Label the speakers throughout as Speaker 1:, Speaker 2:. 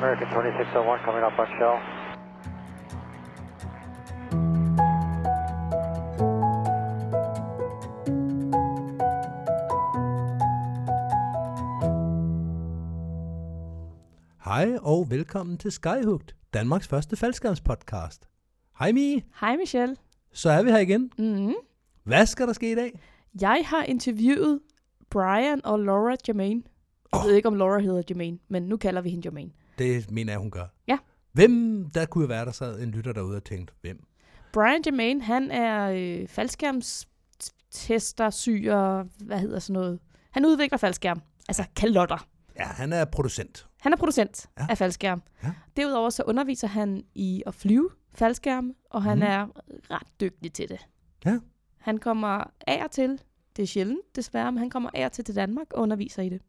Speaker 1: American 2601 coming up on shell.
Speaker 2: Hej og velkommen til Skyhugt, Danmarks første faldskærmspodcast. Hej Mie,
Speaker 3: Hej Michelle.
Speaker 2: så er vi her igen.
Speaker 3: Mm-hmm.
Speaker 2: Hvad skal der ske i dag?
Speaker 3: Jeg har interviewet Brian og Laura Jermaine. Jeg
Speaker 2: Åh.
Speaker 3: ved ikke, om Laura hedder Jermaine, men nu kalder vi hende Jermaine.
Speaker 2: Det mener jeg, hun gør.
Speaker 3: Ja.
Speaker 2: Hvem, der kunne jo være, der sad en lytter derude og tænkte, hvem?
Speaker 3: Brian Jermaine, han er øh, faldskærmstester, syger, hvad hedder sådan noget. Han udvikler faldskærm, altså kalotter.
Speaker 2: Ja, han er producent.
Speaker 3: Han er producent
Speaker 2: Ja.
Speaker 3: af faldskærm.
Speaker 2: Ja.
Speaker 3: Derudover så underviser han i at flyve faldskærm, og han mm. er ret dygtig til det.
Speaker 2: Ja.
Speaker 3: Han kommer af og til, det er sjældent desværre, men han kommer af og til til Danmark og underviser i det.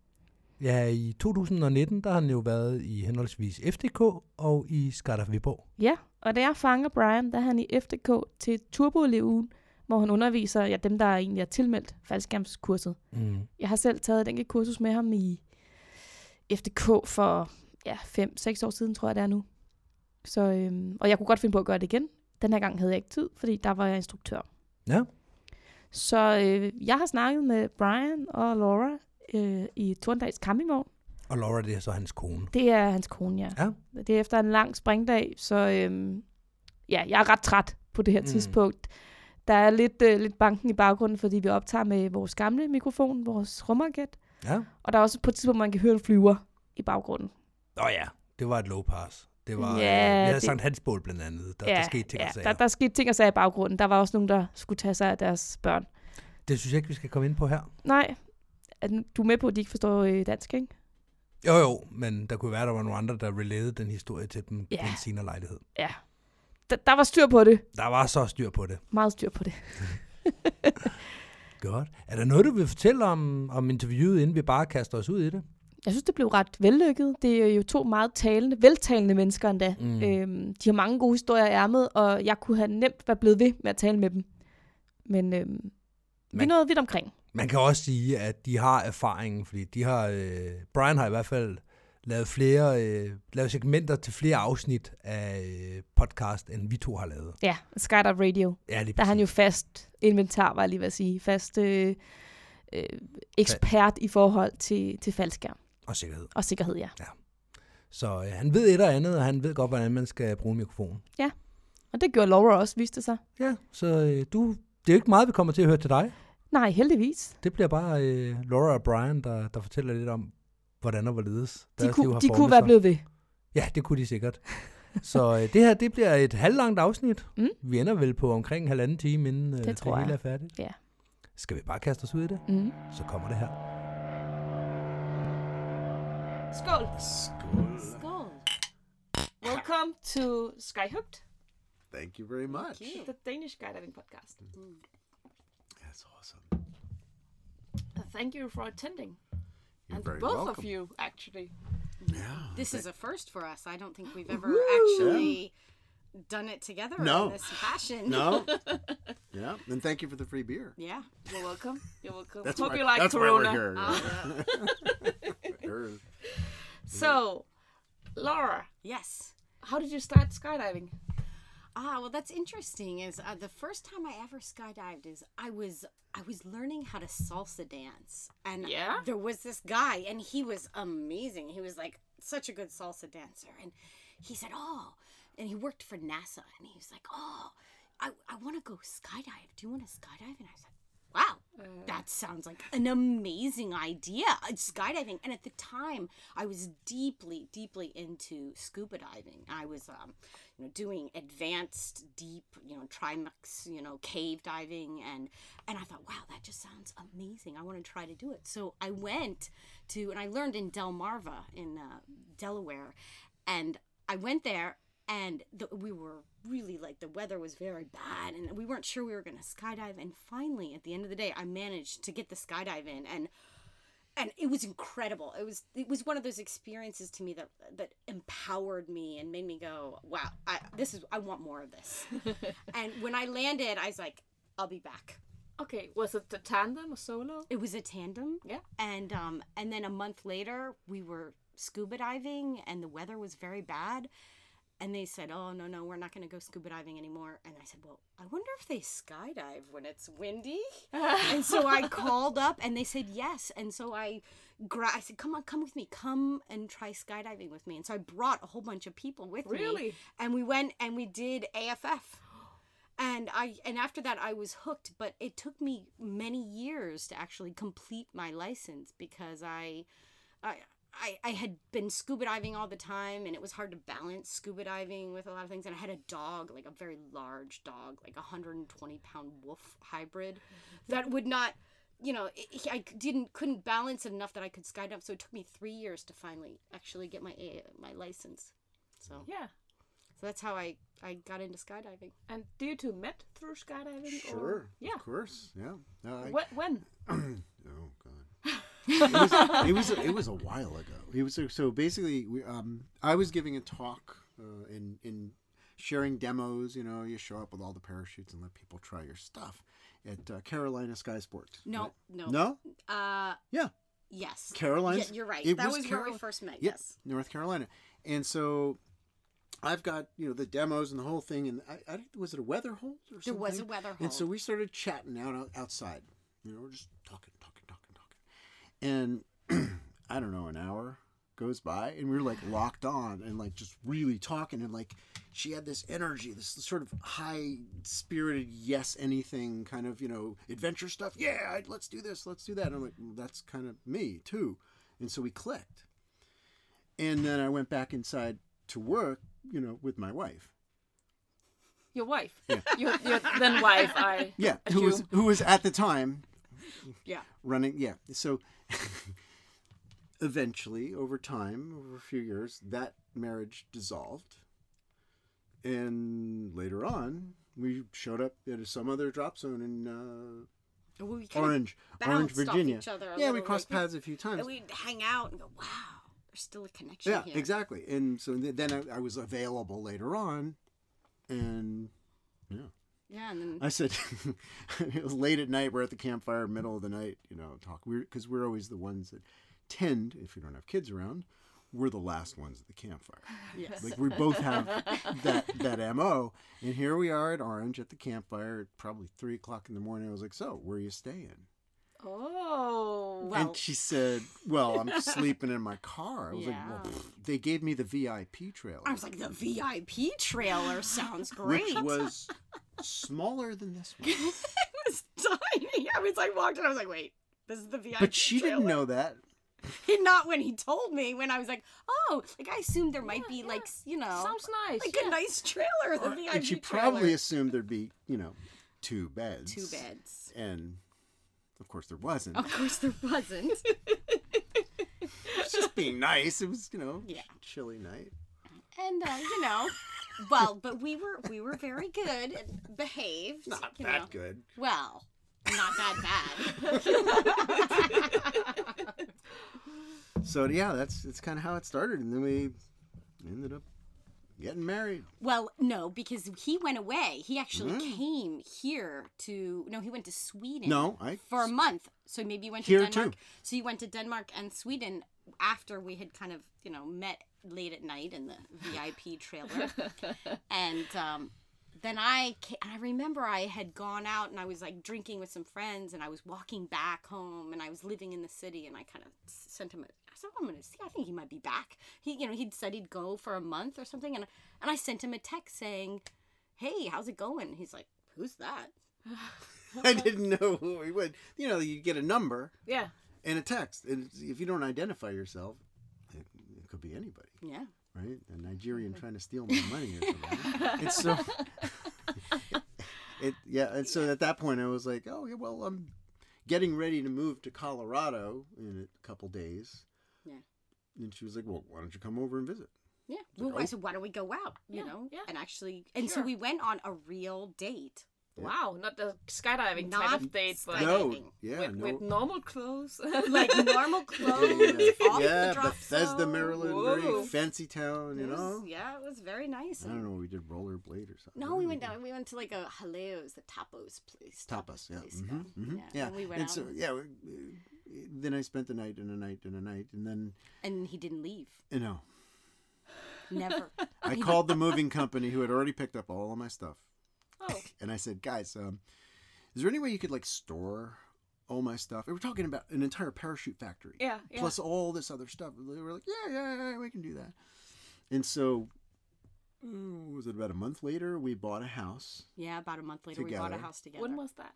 Speaker 2: Ja, i 2019, der har han jo været i henholdsvis FDK og i Skarter Viborg.
Speaker 3: Ja, og da jeg fanger Brian, der er han i FDK til Turbo-ugen, hvor han underviser ja, dem, der egentlig er tilmeldt faldskærmskurset.
Speaker 2: Mm.
Speaker 3: Jeg har selv taget et enkelt kursus med ham i FDK for ja, 5-6 år siden, tror jeg det er nu. Så, øhm, og jeg kunne godt finde på at gøre det igen. Den her gang havde jeg ikke tid, fordi der var jeg instruktør.
Speaker 2: Ja.
Speaker 3: Så øh, jeg har snakket med Brian og Laura øh, i Torndals campingvogn.
Speaker 2: Og Laura, det er så hans kone.
Speaker 3: Det er hans kone, ja.
Speaker 2: Ja.
Speaker 3: Det er efter en lang springdag, så øhm, ja, jeg er ret træt på det her
Speaker 2: Mm.
Speaker 3: tidspunkt. Der er lidt, øh, lidt banken i baggrunden, fordi vi optager med vores gamle mikrofon, vores rumraket.
Speaker 2: Ja.
Speaker 3: Og der er også på et tidspunkt, man kan høre en flyver i baggrunden.
Speaker 2: Nå ja, det var et low pass. Det var,
Speaker 3: Ja,
Speaker 2: øh, vi havde
Speaker 3: det-
Speaker 2: Sankt Hans bål blandt andet. Der, der skete ting
Speaker 3: ja
Speaker 2: og sager.
Speaker 3: der, der skete ting og sager i baggrunden. Der var også nogen, der skulle tage sig af deres børn.
Speaker 2: Det synes jeg ikke, vi skal komme ind på her.
Speaker 3: Nej, den- du er med på, at de ikke forstår øh, dansk, ikke?
Speaker 2: Jo jo, men der kunne være, der var nogle andre, der relayede den historie til dem
Speaker 3: Ja.
Speaker 2: på en senere lejlighed.
Speaker 3: Ja. Der, der var styr på det.
Speaker 2: Der var så styr på det.
Speaker 3: Meget styr på det.
Speaker 2: Godt. Er der noget, du vil fortælle om, om interviewet, inden vi bare kaster os ud i det?
Speaker 3: Jeg synes, det blev ret vellykket. Det er jo to meget talende, veltalende mennesker endda.
Speaker 2: Mm.
Speaker 3: Øhm, de har mange gode historier i ærmet, og jeg kunne have nemt været blevet ved med at tale med dem. Men øhm, vi nåede vidt omkring.
Speaker 2: Man kan også sige, at de har erfaringen, fordi de har, øh, Brian har i hvert fald lavet flere, øh, lavet segmenter til flere afsnit af øh, podcast, end vi to har lavet.
Speaker 3: Ja, Skydive Radio.
Speaker 2: Ja, lige
Speaker 3: Der er han jo fast inventar, var jeg lige ved at sige. Fast øh, øh, ekspert i forhold til, til faldskærm
Speaker 2: Og sikkerhed.
Speaker 3: og sikkerhed, ja.
Speaker 2: Så øh, han ved et og andet, og han ved godt, hvordan man skal bruge mikrofon.
Speaker 3: Og det gjorde Laura også, viste det sig.
Speaker 2: Ja, så øh, du, det er jo ikke meget, vi kommer til at høre til dig.
Speaker 3: Nej, heldigvis.
Speaker 2: Det bliver bare øh, Laura og Brian, der, der fortæller lidt om, hvordan og hvorledes
Speaker 3: De, kunne,
Speaker 2: har
Speaker 3: de kunne være
Speaker 2: sig.
Speaker 3: blevet ved.
Speaker 2: Ja, det kunne de sikkert. Så øh, det her, det bliver et halvlangt afsnit.
Speaker 3: Mm.
Speaker 2: Vi ender vel på omkring en halvanden time, inden øh, det,
Speaker 3: tror
Speaker 2: hele
Speaker 3: jeg.
Speaker 2: er færdigt.
Speaker 3: Ja.
Speaker 2: Skal vi bare kaste os ud i det?
Speaker 3: Mm.
Speaker 2: Så kommer det her.
Speaker 3: Skål!
Speaker 4: Skål.
Speaker 3: Skål! Welcome to Skyhooked,
Speaker 4: Thank you very much.
Speaker 3: the Danish skydiving podcast.
Speaker 4: That's awesome.
Speaker 3: Thank you for attending.
Speaker 4: You're
Speaker 3: and
Speaker 4: very
Speaker 3: both
Speaker 4: welcome.
Speaker 3: of you, actually.
Speaker 4: Yeah.
Speaker 5: This is a first for us. I don't think we've ever
Speaker 3: Woo!
Speaker 5: actually done it together
Speaker 4: No.
Speaker 5: in this fashion.
Speaker 4: No. yeah. And thank you for the free beer.
Speaker 5: Yeah.
Speaker 3: You're welcome. You're welcome.
Speaker 4: That's
Speaker 3: Hope
Speaker 4: why,
Speaker 3: you like
Speaker 4: that's
Speaker 3: Corona.
Speaker 4: why we're here.
Speaker 5: Ah,
Speaker 4: Sure.
Speaker 3: So, Laura,
Speaker 5: yes.
Speaker 3: how did you start skydiving?
Speaker 5: Ah, well, that's interesting. Is uh, the first time I ever skydived is I was I was learning how to salsa dance, and
Speaker 3: Yeah?
Speaker 5: there was this guy, and he was amazing. He was like such a good salsa dancer, and he said, "Oh," and he worked for NASA, and he was like, "Oh, I I want to go skydive. Do you want to skydive?" And I said, "Wow." That sounds like an amazing idea. uh, Skydiving, and at the time, I was deeply, deeply into scuba diving. I was, um, know, doing advanced, deep, you know, trimix, you know, cave diving, and and I thought, wow, that just sounds amazing. I want to try to do it. So I went to, and I learned in Delmarva in uh, Delaware, and I went there and the, we were really like the weather was very bad and we weren't sure we were going to skydive and finally at the end of the day i managed to get the skydive in and and it was incredible it was it was one of those experiences to me that that empowered me and made me go wow I, this is i want more of this and when i landed i was like i'll be back
Speaker 3: Okay, was it a tandem or solo?
Speaker 5: it was a tandem
Speaker 3: Yeah.
Speaker 5: and um and then a month later we were scuba diving and the weather was very bad. And they said, "Oh no, no, we're not going to go scuba diving anymore." And I said, "Well, I wonder if they skydive when it's windy." and so I called up, and they said yes. And so I, gra- I said, "Come on, come with me. Come and try skydiving with me." And so I brought a whole bunch of people with me.
Speaker 3: Really?
Speaker 5: And we went and we did AFF. And I and after that I was hooked, but it took me many years to actually complete my license because I I I, I had been scuba diving all the time and it was hard to balance scuba diving with a lot of things and I had a dog like a very large dog like a 120 pound wolf hybrid mm-hmm. that would not you know it, I didn't couldn't balance it enough that I could skydive so it took me three years to finally actually get my A- my license so
Speaker 3: yeah.
Speaker 5: so that's how I I got into skydiving
Speaker 3: And do you two met through skydiving?
Speaker 4: Sure.
Speaker 3: Or? Yeah.
Speaker 4: Of course. Yeah. No, I,
Speaker 3: What, when?
Speaker 4: oh God. It, was, it was a, it was a while ago. It was so basically we, um, I was giving a talk uh, in in sharing demos. You know, you show up with all the parachutes and let people try your stuff at uh, Carolina Sky Sports.
Speaker 5: no no
Speaker 4: no,
Speaker 5: uh
Speaker 4: yeah,
Speaker 5: yes
Speaker 4: Carolina.
Speaker 5: Yeah, you're right.
Speaker 4: It
Speaker 5: that was, where
Speaker 4: Carol-
Speaker 5: we first met.
Speaker 4: Yep,
Speaker 5: Yes.
Speaker 4: North Carolina. And so I've got, you know, the demos and the whole thing. And I, I was it a weather hold or something?
Speaker 5: There was a weather
Speaker 4: And so we started chatting out out- outside. You know, we're just talking. And I don't know, an hour goes by and we are like locked on and like just really talking. And like she had this energy, this sort of high spirited, yes, anything kind of, you know, adventure stuff. Yeah, let's do this, let's do that. And I'm like, well, that's kind of me too. And so we clicked. And then I went back inside to work, you know, with my wife.
Speaker 3: Your wife. Your, your then wife, I
Speaker 4: Yeah, who was who was at the time
Speaker 5: Yeah.
Speaker 4: running. Yeah, so eventually, over time, over a few years, that marriage dissolved, and later on, we showed up at some other drop zone in uh,
Speaker 5: We
Speaker 4: Orange, Orange, Virginia. yeah, we crossed
Speaker 5: like,
Speaker 4: paths a few times.
Speaker 5: And we'd hang out and go, wow, there's still a connection
Speaker 4: Yeah,
Speaker 5: here.
Speaker 4: exactly. And so then I, I was available later on, and yeah.
Speaker 5: Yeah, and then
Speaker 4: I said it was late at night. We're at the campfire, middle of the night. You know, talk. We're because we're always the ones that tend, if you don't have kids around, we're the last ones at the campfire.
Speaker 5: yes.
Speaker 4: Like we both have that that mo. And here we are at Orange at the campfire at probably three o'clock in the morning. I was like, "So, where are you staying?"
Speaker 3: Oh.
Speaker 5: Well-
Speaker 4: and she said, "Well, I'm sleeping in my car." I was like, "Well, pff, they gave me the VIP trailer,
Speaker 5: I was like, the VIP trailer sounds great.
Speaker 4: which was smaller than this one."
Speaker 5: it was tiny. I was like, walked in, I was like, wait, this is the VIP
Speaker 4: But she didn't know that.
Speaker 5: And Not when he told me, when I was like, oh, like I assumed there might
Speaker 3: Yeah,
Speaker 5: be like,
Speaker 3: yeah.
Speaker 5: s- you know,
Speaker 3: Sounds nice.
Speaker 5: like
Speaker 3: yeah.
Speaker 5: a nice trailer, the VIP
Speaker 4: and she
Speaker 5: trailer.
Speaker 4: probably assumed there'd be, you know, two beds.
Speaker 5: Two beds.
Speaker 4: And of course there wasn't.
Speaker 5: Of course there wasn't.
Speaker 4: Just being nice. It was, you know,
Speaker 5: Yeah.
Speaker 4: chilly night.
Speaker 5: and uh, you know, well, but we were we were very good and behaved.
Speaker 4: Not that
Speaker 5: know.
Speaker 4: good.
Speaker 5: Well, not that bad.
Speaker 4: So yeah, that's that's kind of how it started, and then we ended up getting married.
Speaker 5: well, no, because he went away. He actually
Speaker 4: Mm.
Speaker 5: came here to no, he went to Sweden.
Speaker 4: No, I
Speaker 5: for a month. So maybe you went to Denmark.
Speaker 4: too.
Speaker 5: So you went to Denmark and Sweden after we had kind of, you know, met late at night in the VIP trailer. and um, then I ca I remember I had gone out and I was like drinking with some friends and I was walking back home and I was living in the city and I kind of sent him a I said, oh, I'm gonna see. I think he might be back. He, you know, he'd said he'd go for a month or something, and and I sent him a text saying, "Hey, how's it going?" He's like, "Who's that?"
Speaker 4: I didn't know who he would. You know, you get a number
Speaker 3: Yeah.
Speaker 4: and a text, and if you don't identify yourself, it, it could be anybody.
Speaker 5: Yeah.
Speaker 4: right? A Nigerian trying to steal my money or something. and so, it yeah. And so at that point, I was like, oh yeah, well, I'm getting ready to move to Colorado in a couple days.
Speaker 5: Yeah.
Speaker 4: And she was like, well, why don't you come over and visit?
Speaker 5: Yeah.
Speaker 4: like,
Speaker 5: Well, I
Speaker 4: oh.
Speaker 5: said, why don't we go out? You
Speaker 3: Yeah,
Speaker 5: know?
Speaker 3: yeah.
Speaker 5: And actually, and so we went on a real date.
Speaker 3: Wow, not the skydiving
Speaker 5: Not
Speaker 3: type of date, but
Speaker 4: No, yeah,
Speaker 3: with,
Speaker 4: no.
Speaker 3: with normal clothes.
Speaker 5: Like normal clothes,
Speaker 4: yeah,
Speaker 5: off
Speaker 4: yeah
Speaker 5: the drop
Speaker 4: Bethesda,
Speaker 5: zone.
Speaker 4: Maryland,
Speaker 3: Whoa.
Speaker 4: very fancy town, you
Speaker 5: It was-
Speaker 4: know.
Speaker 5: yeah, it was very nice.
Speaker 4: I don't know. We did rollerblade or something.
Speaker 5: No, we went down. We went to like a Jaleo's, the tapas place.
Speaker 4: Tapas, yeah,
Speaker 5: place,
Speaker 4: hmm hmm
Speaker 5: Yeah.
Speaker 4: yeah.
Speaker 5: And we went out.
Speaker 4: so yeah, we- then I spent the night and a night and a night, and then
Speaker 5: And he didn't leave.
Speaker 4: you know
Speaker 5: Never.
Speaker 4: I called the moving company who had already picked up all of my stuff,
Speaker 3: Oh,
Speaker 4: and I said, guys, um, is there any way you could like store all my stuff? And we're talking about an entire parachute factory.
Speaker 3: yeah, yeah.
Speaker 4: plus all this other stuff. They were like, yeah, yeah, yeah, we can do that. And so, uh, was it about a month later? We bought a house.
Speaker 5: yeah, about a month later, we bought a house together.
Speaker 3: when was that?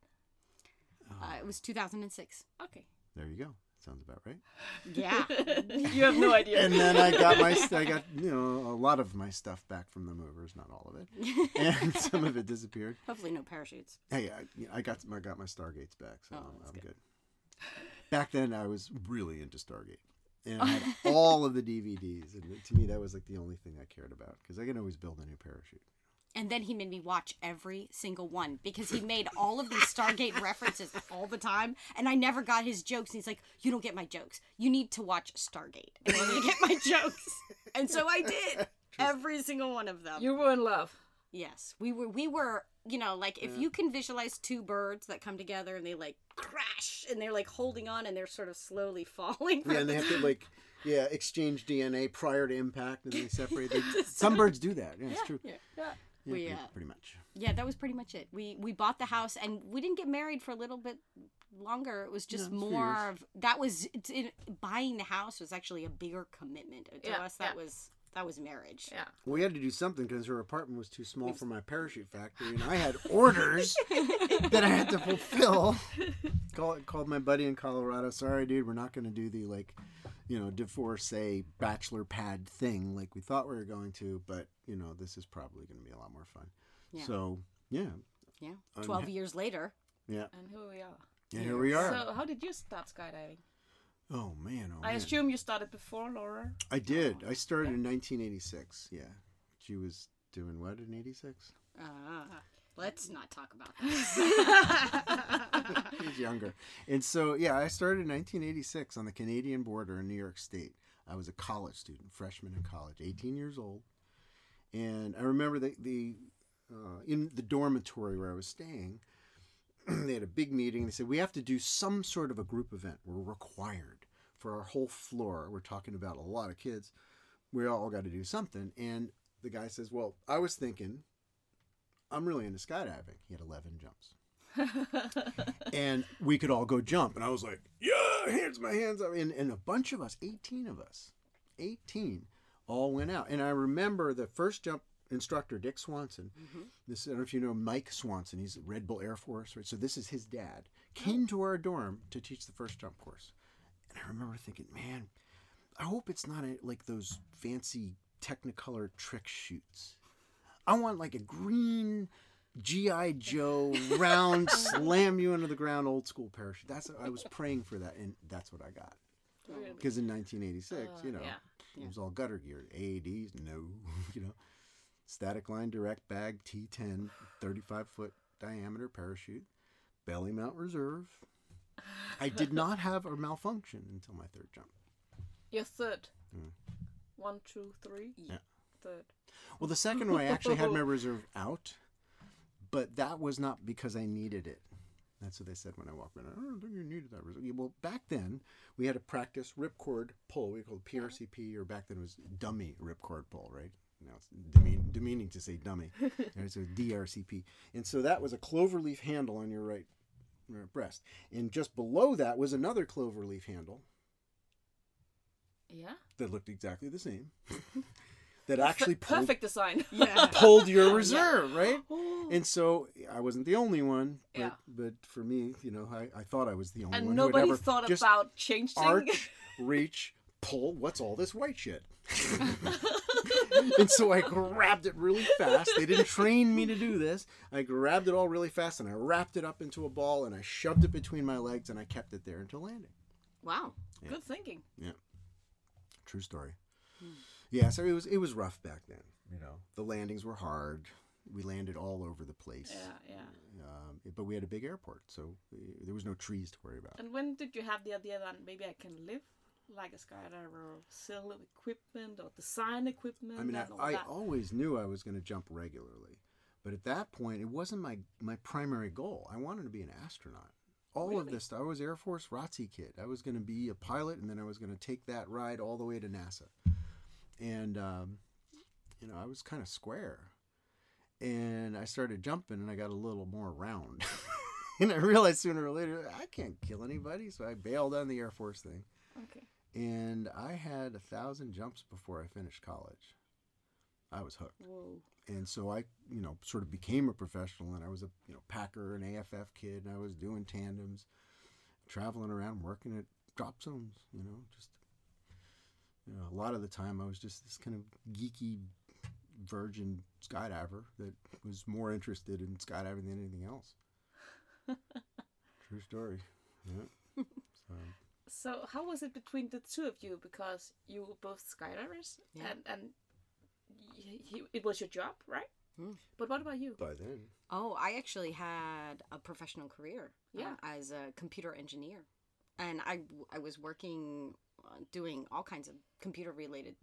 Speaker 5: uh, it was 2006.
Speaker 3: Okay.
Speaker 4: There you go. Sounds about right.
Speaker 5: Yeah.
Speaker 3: you have no idea.
Speaker 4: And then I got my, st- I got you know a lot of my stuff back from the movers, not all of it, and some of it disappeared.
Speaker 5: Hopefully, no parachutes.
Speaker 4: Hey, I, I got I got my Stargates back, so
Speaker 5: Oh,
Speaker 4: I'm, I'm
Speaker 5: good.
Speaker 4: good. Back then, I was really into Stargate, and I had all of the DVDs, and to me, that was like the only thing I cared about because I can always build a new parachute.
Speaker 5: And then he made me watch every single one because he made all of these Stargate references all the time, and I never got his jokes. And he's like, "You don't get my jokes. You need to watch Stargate in order to get my jokes." And so I did every single one of them.
Speaker 3: you were in love.
Speaker 5: Yes, we were. We were. You know, like if you can visualize two birds that come together and they like crash and they're like holding on and they're sort of slowly falling.
Speaker 4: Yeah, and they have to like, yeah, exchange DNA prior to impact, and they separate. They, some birds do that. Yeah, it's true.
Speaker 3: Yeah.
Speaker 4: Yeah,
Speaker 5: We,
Speaker 4: pretty,
Speaker 5: uh,
Speaker 4: pretty much.
Speaker 5: Yeah, that was pretty much it. We we bought the house and we didn't get married for a little bit longer. It was just
Speaker 4: No, it's a few
Speaker 5: more
Speaker 4: years.
Speaker 5: of that was it's in, buying the house was actually a bigger commitment to
Speaker 3: Yeah,
Speaker 5: us. That
Speaker 3: yeah.
Speaker 5: was that was marriage.
Speaker 3: Yeah.
Speaker 4: We had to do something because her apartment was too small for my parachute factory, and I had orders that I had to fulfill. Call, called my buddy in Colorado. Sorry, dude, we're not going to do the like, you know, divorcee bachelor pad thing like we thought we were going to, but you know, this is probably going to be a lot more fun.
Speaker 5: Yeah.
Speaker 4: So yeah,
Speaker 5: Yeah. Twelve
Speaker 4: ha-
Speaker 5: years later.
Speaker 4: yeah,
Speaker 3: And here we are.
Speaker 4: and here we are.
Speaker 3: So, how did you start skydiving?
Speaker 4: oh man, oh
Speaker 3: I
Speaker 4: man.
Speaker 3: assume you started before Laura.
Speaker 4: I did. I started in 1986. Yeah, she was doing what in '86?
Speaker 5: Uh, let's not talk about this.
Speaker 4: He's younger. And so, yeah, I started in 1986 on the Canadian border in New York State. I was a college student, freshman in college, 18 years old. And I remember the, the uh, in the dormitory where I was staying, they had a big meeting. They said, We have to do some sort of a group event. We're required for our whole floor. We're talking about a lot of kids. We all got to do something. And the guy says, Well, I was thinking, I'm really into skydiving. He had 11 jumps and we could all go jump. And I was like, yeah, hands my hands up. And, and a bunch of us, 18 of us, 18, all went out. And I remember the first jump instructor, Dick Swanson. Mm-hmm. This I don't know if you know Mike Swanson. He's at Red Bull Air Force, right? So this is his dad. Came oh. to our dorm to teach the first jump course. And I remember thinking, man, I hope it's not a, like those fancy Technicolor trick chutes. I want like a green GI Joe round slam you into the ground old school parachute. That's I was praying for that, and that's what I got. Because in 1986, you know,
Speaker 3: yeah.
Speaker 4: it was all gutter gear. AADs, no, you know, static line direct bag T10, 35 foot diameter parachute, belly mount reserve. I did not have a malfunction until my third jump.
Speaker 3: Your third.
Speaker 4: Mm.
Speaker 3: One, two, three.
Speaker 4: Yeah. Well, the second one I actually had my reserve out, but that was not because I needed it. That's what they said when I walked in. I don't think you needed that reserve. Well, back then we had a practice ripcord pull. We called PRCP, or back then it was dummy ripcord pull, right? Now it's demean, demeaning to say dummy. It's a DRCP, and so that was a cloverleaf handle on your right, right breast, and just below that was another cloverleaf handle
Speaker 3: Yeah.
Speaker 4: that looked exactly the same. that actually pulled
Speaker 3: Perfect design.
Speaker 5: yeah.
Speaker 4: pulled your reserve, right?
Speaker 3: Oh.
Speaker 4: And so I wasn't the only one, but,
Speaker 3: Yeah.
Speaker 4: but for me, you know, I, I thought I was the only
Speaker 3: and
Speaker 4: one. who would
Speaker 3: nobody
Speaker 4: ever
Speaker 3: thought
Speaker 4: just
Speaker 3: about changing.
Speaker 4: arch, reach, pull. What's all this white shit? and so I grabbed it really fast. They didn't train me to do this. I grabbed it all really fast and I wrapped it up into a ball and I shoved it between my legs and I kept it there until landing.
Speaker 5: Wow.
Speaker 3: Good thinking.
Speaker 4: Yeah true story. Hmm. Yeah, so it was it was rough back then. You know, the landings were hard. We landed all over the place.
Speaker 3: Yeah, yeah.
Speaker 4: Um, but we had a big airport, so uh, there was no trees to worry about.
Speaker 3: And when did you have the idea that maybe I can live like a skydiver or sell equipment or design equipment?
Speaker 4: I mean, I, I always knew I was going to jump regularly, but at that point, it wasn't my my primary goal. I wanted to be an astronaut. all of this. I was Air Force ROTC kid. I was going to be a pilot, and then I was going to take that ride all the way to NASA. And um, you know, I was kind of square, and I started jumping, and I got a little more round. and I realized sooner or later I can't kill anybody, so I bailed on the Air Force thing.
Speaker 3: Okay.
Speaker 4: And I had a thousand jumps before I finished college. I was hooked
Speaker 5: Whoa.
Speaker 4: and so I, you know, sort of became a professional, and I was a, you know, Packer and AFF kid, and I was doing tandems, traveling around, working at drop zones, you know, just, you know, a lot of the time I was just this kind of geeky virgin skydiver that was more interested in skydiving than anything else. True story. Yeah. So,
Speaker 3: So how was it between the two of you? Because you were both skydivers,
Speaker 5: Yeah.
Speaker 3: and and y- y- it was your job, right?
Speaker 5: Mm.
Speaker 3: But what about you?
Speaker 4: by then,
Speaker 5: Oh, I actually had a professional career uh,
Speaker 3: Yeah.
Speaker 5: as a computer engineer. And I, I was working, uh, doing all kinds of computer related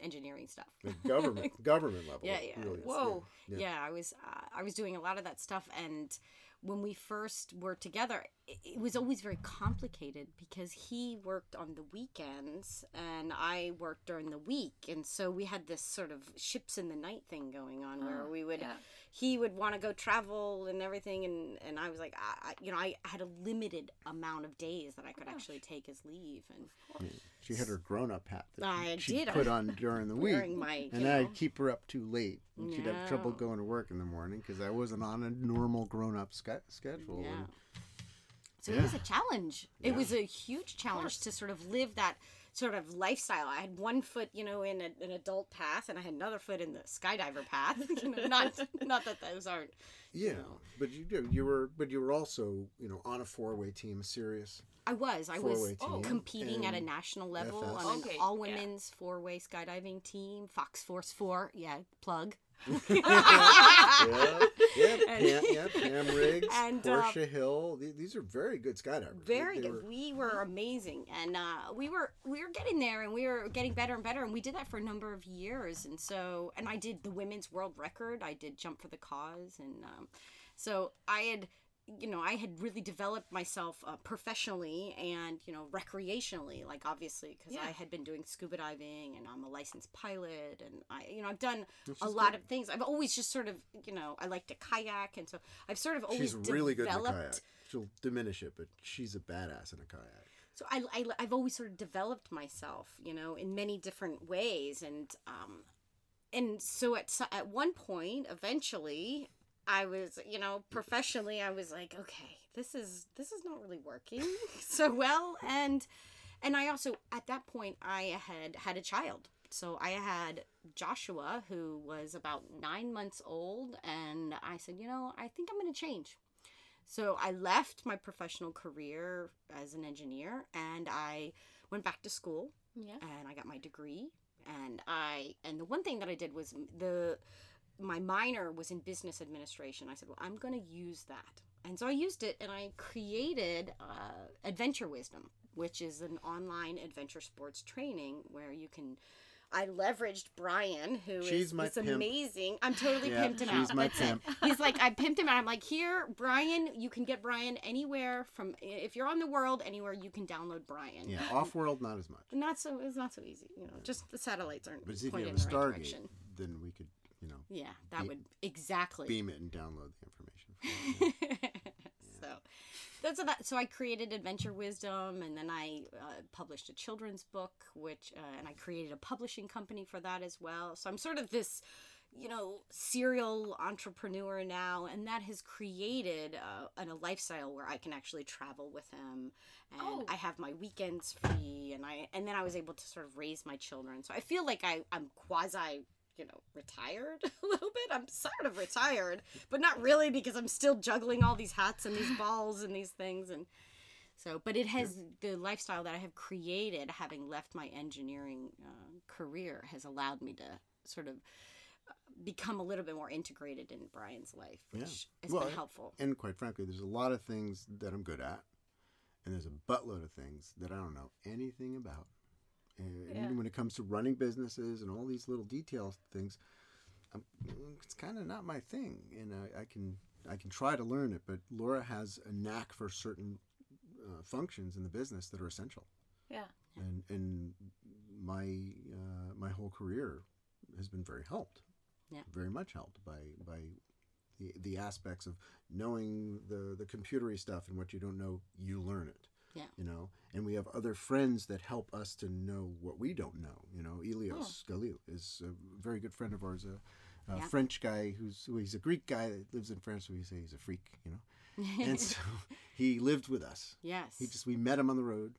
Speaker 5: engineering stuff.
Speaker 4: the government, government level.
Speaker 5: Yeah, yeah.
Speaker 4: really.
Speaker 3: Whoa.
Speaker 4: Yeah.
Speaker 5: Yeah, I was uh, I was doing a lot of that stuff and when we first were together it, it was always very complicated because he worked on the weekends and I worked during the week. And so we had this sort of ships in the night thing going on where
Speaker 3: Oh,
Speaker 5: we would
Speaker 3: yeah.
Speaker 5: he would want to go travel and everything. And and I was like I, I you know I had a limited amount of days that I could actually take as leave. And
Speaker 4: She had her grown-up hat that
Speaker 5: I
Speaker 4: she
Speaker 5: did.
Speaker 4: put on during the week.
Speaker 5: My,
Speaker 4: and
Speaker 5: you
Speaker 4: I'd keep her up too late. And she'd have trouble going to work in the morning because I wasn't on a normal grown-up ske- schedule.
Speaker 5: Yeah.
Speaker 4: And
Speaker 5: So
Speaker 4: Yeah.
Speaker 5: it was a challenge. It was a huge challenge to sort of live that sort of lifestyle. I had one foot, you know, in a, an adult path, and I had another foot in the skydiver path. you know, not not that those aren't.
Speaker 4: yeah,
Speaker 5: No.
Speaker 4: but you do. You were, but you were also, you know, on a four-way team, serious.
Speaker 5: I was. I was
Speaker 4: Four-way team
Speaker 5: competing at a national level
Speaker 4: FS.
Speaker 5: on
Speaker 3: Okay,
Speaker 5: an all
Speaker 3: yeah.
Speaker 5: women's four way skydiving team. Fox Force Four. Yeah, plug.
Speaker 4: yeah, yeah,
Speaker 5: And-
Speaker 4: Pam, yeah, Pam Riggs,
Speaker 5: And, uh,
Speaker 4: Portia Hill. These are very good skydivers. They-
Speaker 5: very
Speaker 4: they
Speaker 5: good.
Speaker 4: were-
Speaker 5: We were amazing, and uh, we were we were getting there, and we were getting better and better, and we did that for a number of years. And so, and I did the women's world record. I did jump for the cause, and um, so I had. You know, I had really developed myself uh, professionally and you know recreationally, like obviously because I had been doing scuba diving and I'm a licensed pilot and I you know I've done a lot
Speaker 4: good.
Speaker 5: of things. I've always just sort of you know I like to kayak and so I've sort of always
Speaker 4: She's really good in a kayak. She'll diminish it, but she's a badass in a kayak.
Speaker 5: so I, I i've always sort of developed myself you know in many different ways and um and so at at one point eventually i was you know professionally i was like okay this is this is not really working so well. And and i also at that point i had had a child. So i had joshua who was about nine months old and i said you know i think i'm going to change. So I left my professional career as an engineer and I went back to school
Speaker 3: Yeah.
Speaker 5: and I got my degree. And I and the one thing that I did was the my minor was in business administration. I said, "Well, I'm going to use that." And so I used it and I created uh, Adventure Wisdom, which is an online adventure sports training where you can I leveraged Brian, who is
Speaker 4: She's my
Speaker 5: this amazing. I'm totally
Speaker 4: Yeah,
Speaker 5: pimped him
Speaker 4: she's
Speaker 5: out.
Speaker 4: my
Speaker 5: That's it.
Speaker 4: pimp.
Speaker 5: He's like, I pimped him out. I'm like, here, Brian, you can get Brian anywhere from, if you're on the world, anywhere you can download Brian.
Speaker 4: Yeah, off-world not as much.
Speaker 5: Not so, it's not so easy. You know, just the satellites aren't
Speaker 4: But if you have a
Speaker 5: the right
Speaker 4: Stargate,
Speaker 5: direction.
Speaker 4: then we could, you know,
Speaker 5: Yeah, that
Speaker 4: Be-
Speaker 5: would, exactly.
Speaker 4: beam it and download the information.
Speaker 5: so that's that. So I created Adventure Wisdom, and then I uh, published a children's book, which uh, and I created a publishing company for that as well. So I'm sort of this, you know, serial entrepreneur now, and that has created uh, an, a lifestyle where I can actually travel with him, and
Speaker 3: Oh.
Speaker 5: I have my weekends free, and I and then I was able to sort of raise my children. So I feel like I I'm quasi you know, retired a little bit. I'm sort of retired, but not really because I'm still juggling all these hats and these balls and these things. And so, but it has the lifestyle that I have created, having left my engineering uh, career, has allowed me to sort of uh, become a little bit more integrated in Brian's life,
Speaker 4: Yeah.
Speaker 5: which has
Speaker 4: Well,
Speaker 5: been helpful.
Speaker 4: And quite frankly, there's a lot of things that I'm good at, and there's a buttload of things that I don't know anything about. And
Speaker 3: Yeah.
Speaker 4: when it comes to running businesses and all these little details things, I'm, it's kind of not my thing. And I, I can I can try to learn it, but Laura has a knack for certain uh, functions in the business that are essential.
Speaker 6: Yeah.
Speaker 4: and and my uh, my whole career has been very helped,
Speaker 5: Yeah.
Speaker 4: very much helped by by the the aspects of knowing the the computery stuff and what you don't know, you learn it.
Speaker 5: Yeah.
Speaker 4: You know, and we have other friends that help us to know what we don't know. You know, Elios oh. Galil is a very good friend of ours, a, a
Speaker 5: Yeah.
Speaker 4: French guy who's well, he's a Greek guy that lives in France. So we say he's a freak. You know, and so he lived with us.
Speaker 5: yes.
Speaker 4: He just we met him on the road.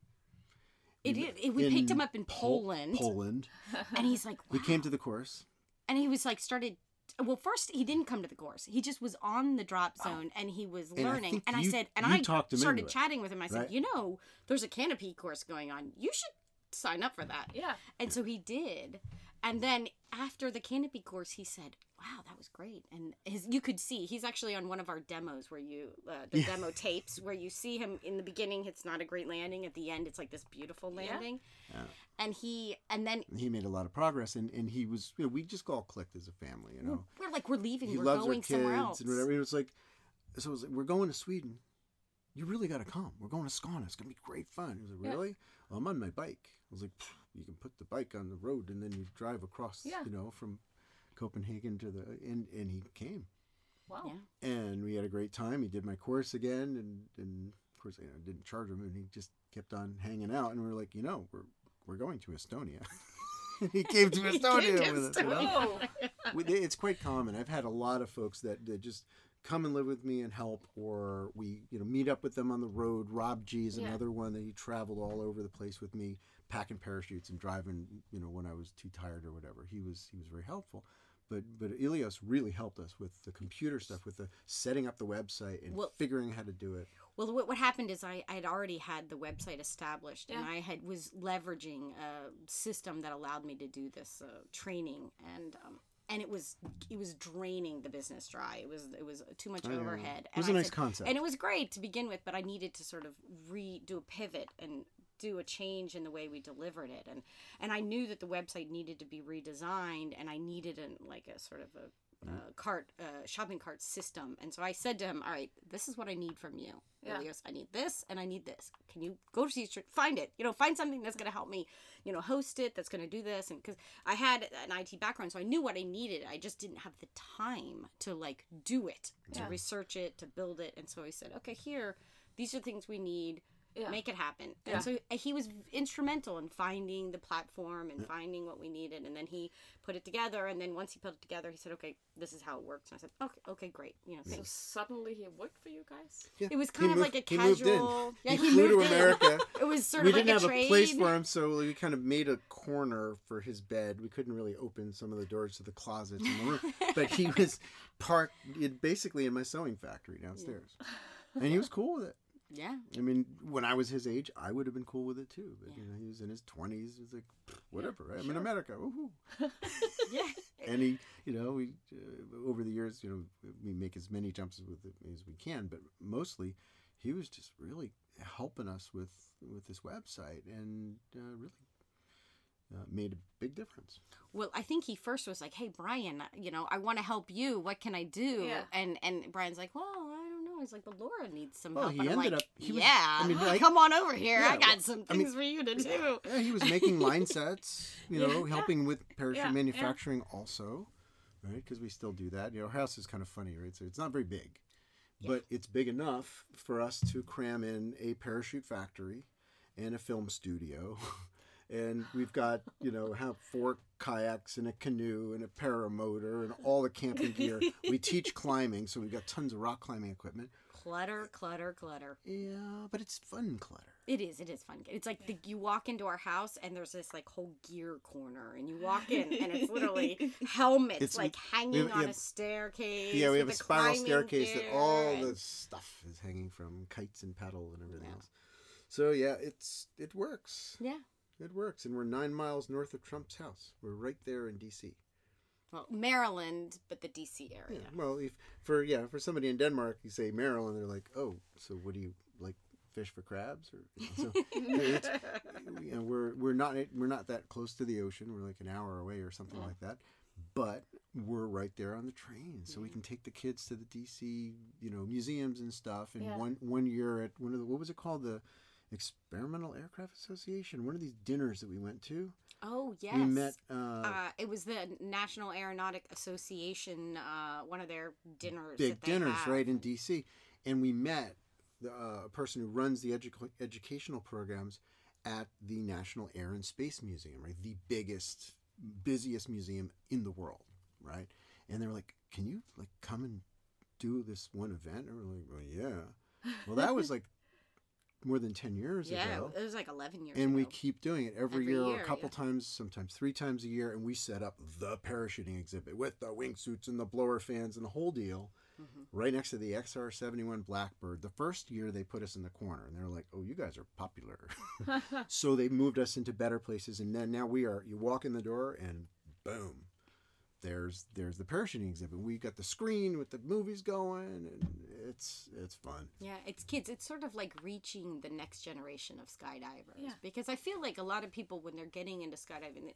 Speaker 5: it, it, it- we picked him up in
Speaker 4: Pol-
Speaker 5: Poland,
Speaker 4: Poland.
Speaker 5: and he's like,
Speaker 4: We came to the course.
Speaker 5: and he was like started well first he didn't come to the course. He just was on the drop zone and he was
Speaker 4: I
Speaker 5: learning.
Speaker 4: think
Speaker 5: and i
Speaker 4: you-
Speaker 5: said and
Speaker 4: you
Speaker 5: i
Speaker 4: talked him
Speaker 5: started
Speaker 4: into it,
Speaker 5: chatting with him. I said
Speaker 4: right?
Speaker 5: you know there's a canopy course going on. You should sign up for that.
Speaker 6: Yeah.
Speaker 5: and so he did. And then after the canopy course he said wow that was great. And his you could see he's actually on one of our demos where you uh, the
Speaker 4: Yeah.
Speaker 5: demo tapes where you see him in the beginning. It's not a great landing. At the end it's like this beautiful
Speaker 6: Yeah.
Speaker 5: landing.
Speaker 4: Yeah.
Speaker 5: And he and then
Speaker 4: he made a lot of progress, and, and he was. You know, we just all clicked as a family. You know,
Speaker 5: we're like we're leaving
Speaker 4: he
Speaker 5: we're
Speaker 4: loves our
Speaker 5: going
Speaker 4: kids
Speaker 5: somewhere else
Speaker 4: and whatever. It was like, so it was like, we're going to Sweden. You really got to come. We're going to Skåne. It's gonna be great fun. He was like,
Speaker 6: Yeah.
Speaker 4: really? Well, I'm on my bike. I was like, "Pfft, you can put the bike on the road, and then you drive across.
Speaker 6: Yeah.
Speaker 4: You know, from Copenhagen to the and and he came.
Speaker 6: Wow.
Speaker 5: Yeah.
Speaker 4: and we had a great time. He did my course again, and, and of course I didn't charge him, and he just kept on hanging out. And we were like, you know, we're we're going to Estonia. he came to Estonia with us. you know? We- It's quite common. I've had a lot of folks that, that just come and live with me and help, or we you know meet up with them on the road. Rob G is
Speaker 6: Yeah.
Speaker 4: another one that he traveled all over the place with me, packing parachutes and driving. You know when I was too tired or whatever. He was he was very helpful. But but Ilios really helped us with the computer stuff, with the setting up the website and
Speaker 5: Well-
Speaker 4: figuring how to do it.
Speaker 5: Well, what, what happened is I I had already had the website established, and I had was leveraging a system that allowed me to do this uh, training, and um, and it was it was draining the business dry. It was it was too much
Speaker 4: I know.
Speaker 5: overhead.
Speaker 4: It was
Speaker 5: and
Speaker 4: a
Speaker 5: I
Speaker 4: nice
Speaker 5: said-
Speaker 4: concept.
Speaker 5: and it was great to begin with, but I needed to sort of redo a pivot and do a change in the way we delivered it, and and I knew that the website needed to be redesigned, and I needed an like a sort of a uh, cart uh, shopping cart system. And so i said to him all right this is what i need from you
Speaker 6: Yeah.
Speaker 5: Ilios. i need this and i need this. Can you go to Easter, find it. You know find something that's going to help me you know host it that's going to do this. And because i had an it background so i knew what i needed. I just didn't have the time to like do it to
Speaker 6: Yeah.
Speaker 5: research it to build it. And so i said okay here these are things we need
Speaker 6: Yeah.
Speaker 5: make it happen
Speaker 6: Yeah.
Speaker 5: and so uh, he was instrumental in finding the platform and finding what we needed and then he put it together and then once he put it together he said okay this is how it works and i said okay okay great you know
Speaker 6: So
Speaker 5: thanks
Speaker 6: suddenly he worked for you guys.
Speaker 4: Yeah,
Speaker 5: it was
Speaker 4: he
Speaker 5: kind of
Speaker 4: moved-
Speaker 5: like a
Speaker 4: he moved in.
Speaker 5: casual
Speaker 4: He,
Speaker 5: yeah
Speaker 4: flew to
Speaker 5: moved in.
Speaker 4: America.
Speaker 5: it was sort
Speaker 4: we
Speaker 5: of like
Speaker 4: didn't
Speaker 5: a
Speaker 4: have
Speaker 5: trade.
Speaker 4: a place for him, so we kind of made a corner for his bed. We couldn't really open some of the doors to the closets in the room, but he was parked basically in my sewing factory downstairs, and he was cool with it.
Speaker 5: Yeah
Speaker 4: I mean, when I was his age, I would have been cool with it too. But
Speaker 5: Yeah.
Speaker 4: you know, he was in his twenties. He was like, whatever. right? I'm in America. Woohoo.
Speaker 5: yeah
Speaker 4: And he, you know, we uh, over the years, you know, we make as many jumps with it as we can, but mostly, he was just really helping us with with this website and uh, really uh, made a big difference.
Speaker 5: well i think he first was like hey brian you know i want to help you what can i do
Speaker 6: Yeah.
Speaker 5: and and brian's like well i don't know he's like but laura needs some
Speaker 4: Well,
Speaker 5: help
Speaker 4: he
Speaker 5: and
Speaker 4: ended
Speaker 5: like,
Speaker 4: up- he was-
Speaker 5: yeah
Speaker 4: I mean, like-
Speaker 5: come on over here
Speaker 4: Yeah,
Speaker 5: i got some
Speaker 4: I mean-
Speaker 5: things for you to do
Speaker 4: Yeah, he was making line sets, you know, helping with parachute
Speaker 6: Yeah, yeah.
Speaker 4: manufacturing also, right? Because we still do that. You know, our house is kind of funny, right? So it's not very big, but it's big enough for us to cram in a parachute factory and a film studio. And we've got, you know, have four kayaks and a canoe and a paramotor and all the camping gear. we teach climbing, so we've got tons of rock climbing equipment.
Speaker 5: clutter clutter clutter
Speaker 4: Yeah, but it's fun clutter.
Speaker 5: It is. It is fun. It's like the, you walk into our house and there's this like whole gear corner, and you walk in and it's literally helmets
Speaker 4: It's-
Speaker 5: like hanging
Speaker 4: have-
Speaker 5: on
Speaker 4: yeah.
Speaker 5: a staircase.
Speaker 4: Yeah, we have a spiral staircase that all the stuff is hanging from kites and paddle and everything
Speaker 5: Yeah.
Speaker 4: else. So yeah, it's it works.
Speaker 5: yeah.
Speaker 4: It works, and we're nine miles north of Trump's house. We're right there in D.C.
Speaker 5: Well, Maryland, but the D.C. area. Yeah.
Speaker 4: Well, if for yeah for somebody in Denmark, you say Maryland, they're like, oh, so what do you like? Fish for crabs, or you know, so you know, we're we're not we're not that close to the ocean. We're like an hour away or something
Speaker 5: Yeah.
Speaker 4: like that. but we're right there on the train, so we mm. can take the kids to the DC, you know, museums and stuff. And
Speaker 3: Yeah.
Speaker 4: one one year at one of the what was it called the Experimental Aircraft Association, one of these dinners that we went to.
Speaker 5: Oh yes.
Speaker 4: We met. Uh,
Speaker 5: Uh, it was the National Aeronautic Association, uh, one of their dinners.
Speaker 4: big
Speaker 5: that
Speaker 4: dinners
Speaker 5: have.
Speaker 4: right in DC, and we met the uh, a person who runs the edu- educational programs at the National Air and Space Museum, right, the biggest, busiest museum in the world, right? And they were like, "Can you like come and do this one event?" And we're like, "Well, yeah." Well, that was like more than ten years ago.
Speaker 5: Yeah,
Speaker 4: ago.
Speaker 5: it was like 11 years
Speaker 4: And we keep doing it every,
Speaker 5: Every
Speaker 4: year, or a couple
Speaker 5: yeah.
Speaker 4: times, sometimes three times a year, and we set up the parachuting exhibit with the wingsuits and the blower fans and the whole deal,
Speaker 5: Mhm.
Speaker 4: right next to the SR seventy one Blackbird. The first year they put us in the corner, and they're like, "Oh, you guys are popular," so they moved us into better places, and then now we are. You walk in the door, and boom. There's there's the parachuting exhibit. We got the screen with the movies going, and it's it's fun.
Speaker 5: Yeah, it's kids. It's sort of like reaching the next generation of skydivers.
Speaker 3: Yeah.
Speaker 5: Because I feel like a lot of people, when they're getting into skydiving,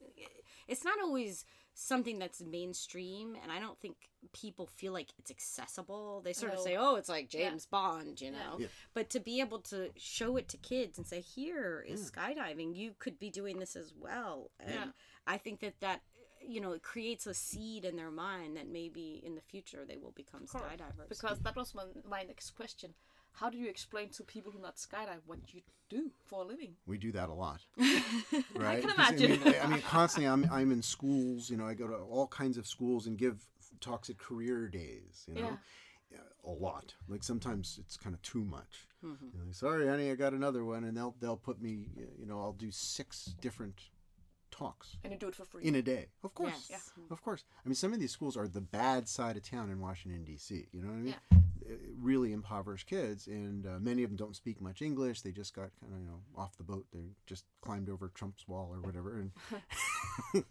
Speaker 5: it's not always something that's mainstream. And I don't think people feel like it's accessible. They sort of say, oh, it's like
Speaker 3: Yeah.
Speaker 5: James Bond, you know?
Speaker 4: Yeah.
Speaker 5: But to be able to show it to kids and say, here is skydiving, you could be doing this as well. And
Speaker 3: Yeah.
Speaker 5: I think that that. You know, it creates a seed in their mind that maybe in the future they will become
Speaker 3: course.
Speaker 5: skydivers.
Speaker 3: Because that was my, my next question. How do you explain to people who not skydive what you do for a living?
Speaker 4: We do that a lot. right?
Speaker 3: can
Speaker 4: 'Cause,
Speaker 3: imagine.
Speaker 4: I mean, I mean, constantly, I'm, I'm in schools. You know, I go to all kinds of schools and give talks at career days. You know,
Speaker 3: Yeah.
Speaker 4: Yeah, a lot. Like sometimes it's kind of too much.
Speaker 5: Mhm.
Speaker 4: You know, like, Sorry, honey, I got another one, and they'll they'll put me. You know, I'll do six different talks
Speaker 3: And you do it for free.
Speaker 4: in a day. Of course,
Speaker 5: Yes. Yeah.
Speaker 4: of course. I mean, some of these schools are the bad side of town in Washington D.C. You know what I mean?
Speaker 3: Yeah.
Speaker 4: Uh, Really impoverished kids, and uh, many of them don't speak much English. They just got kind of you know off the boat. They just climbed over Trump's wall or whatever, and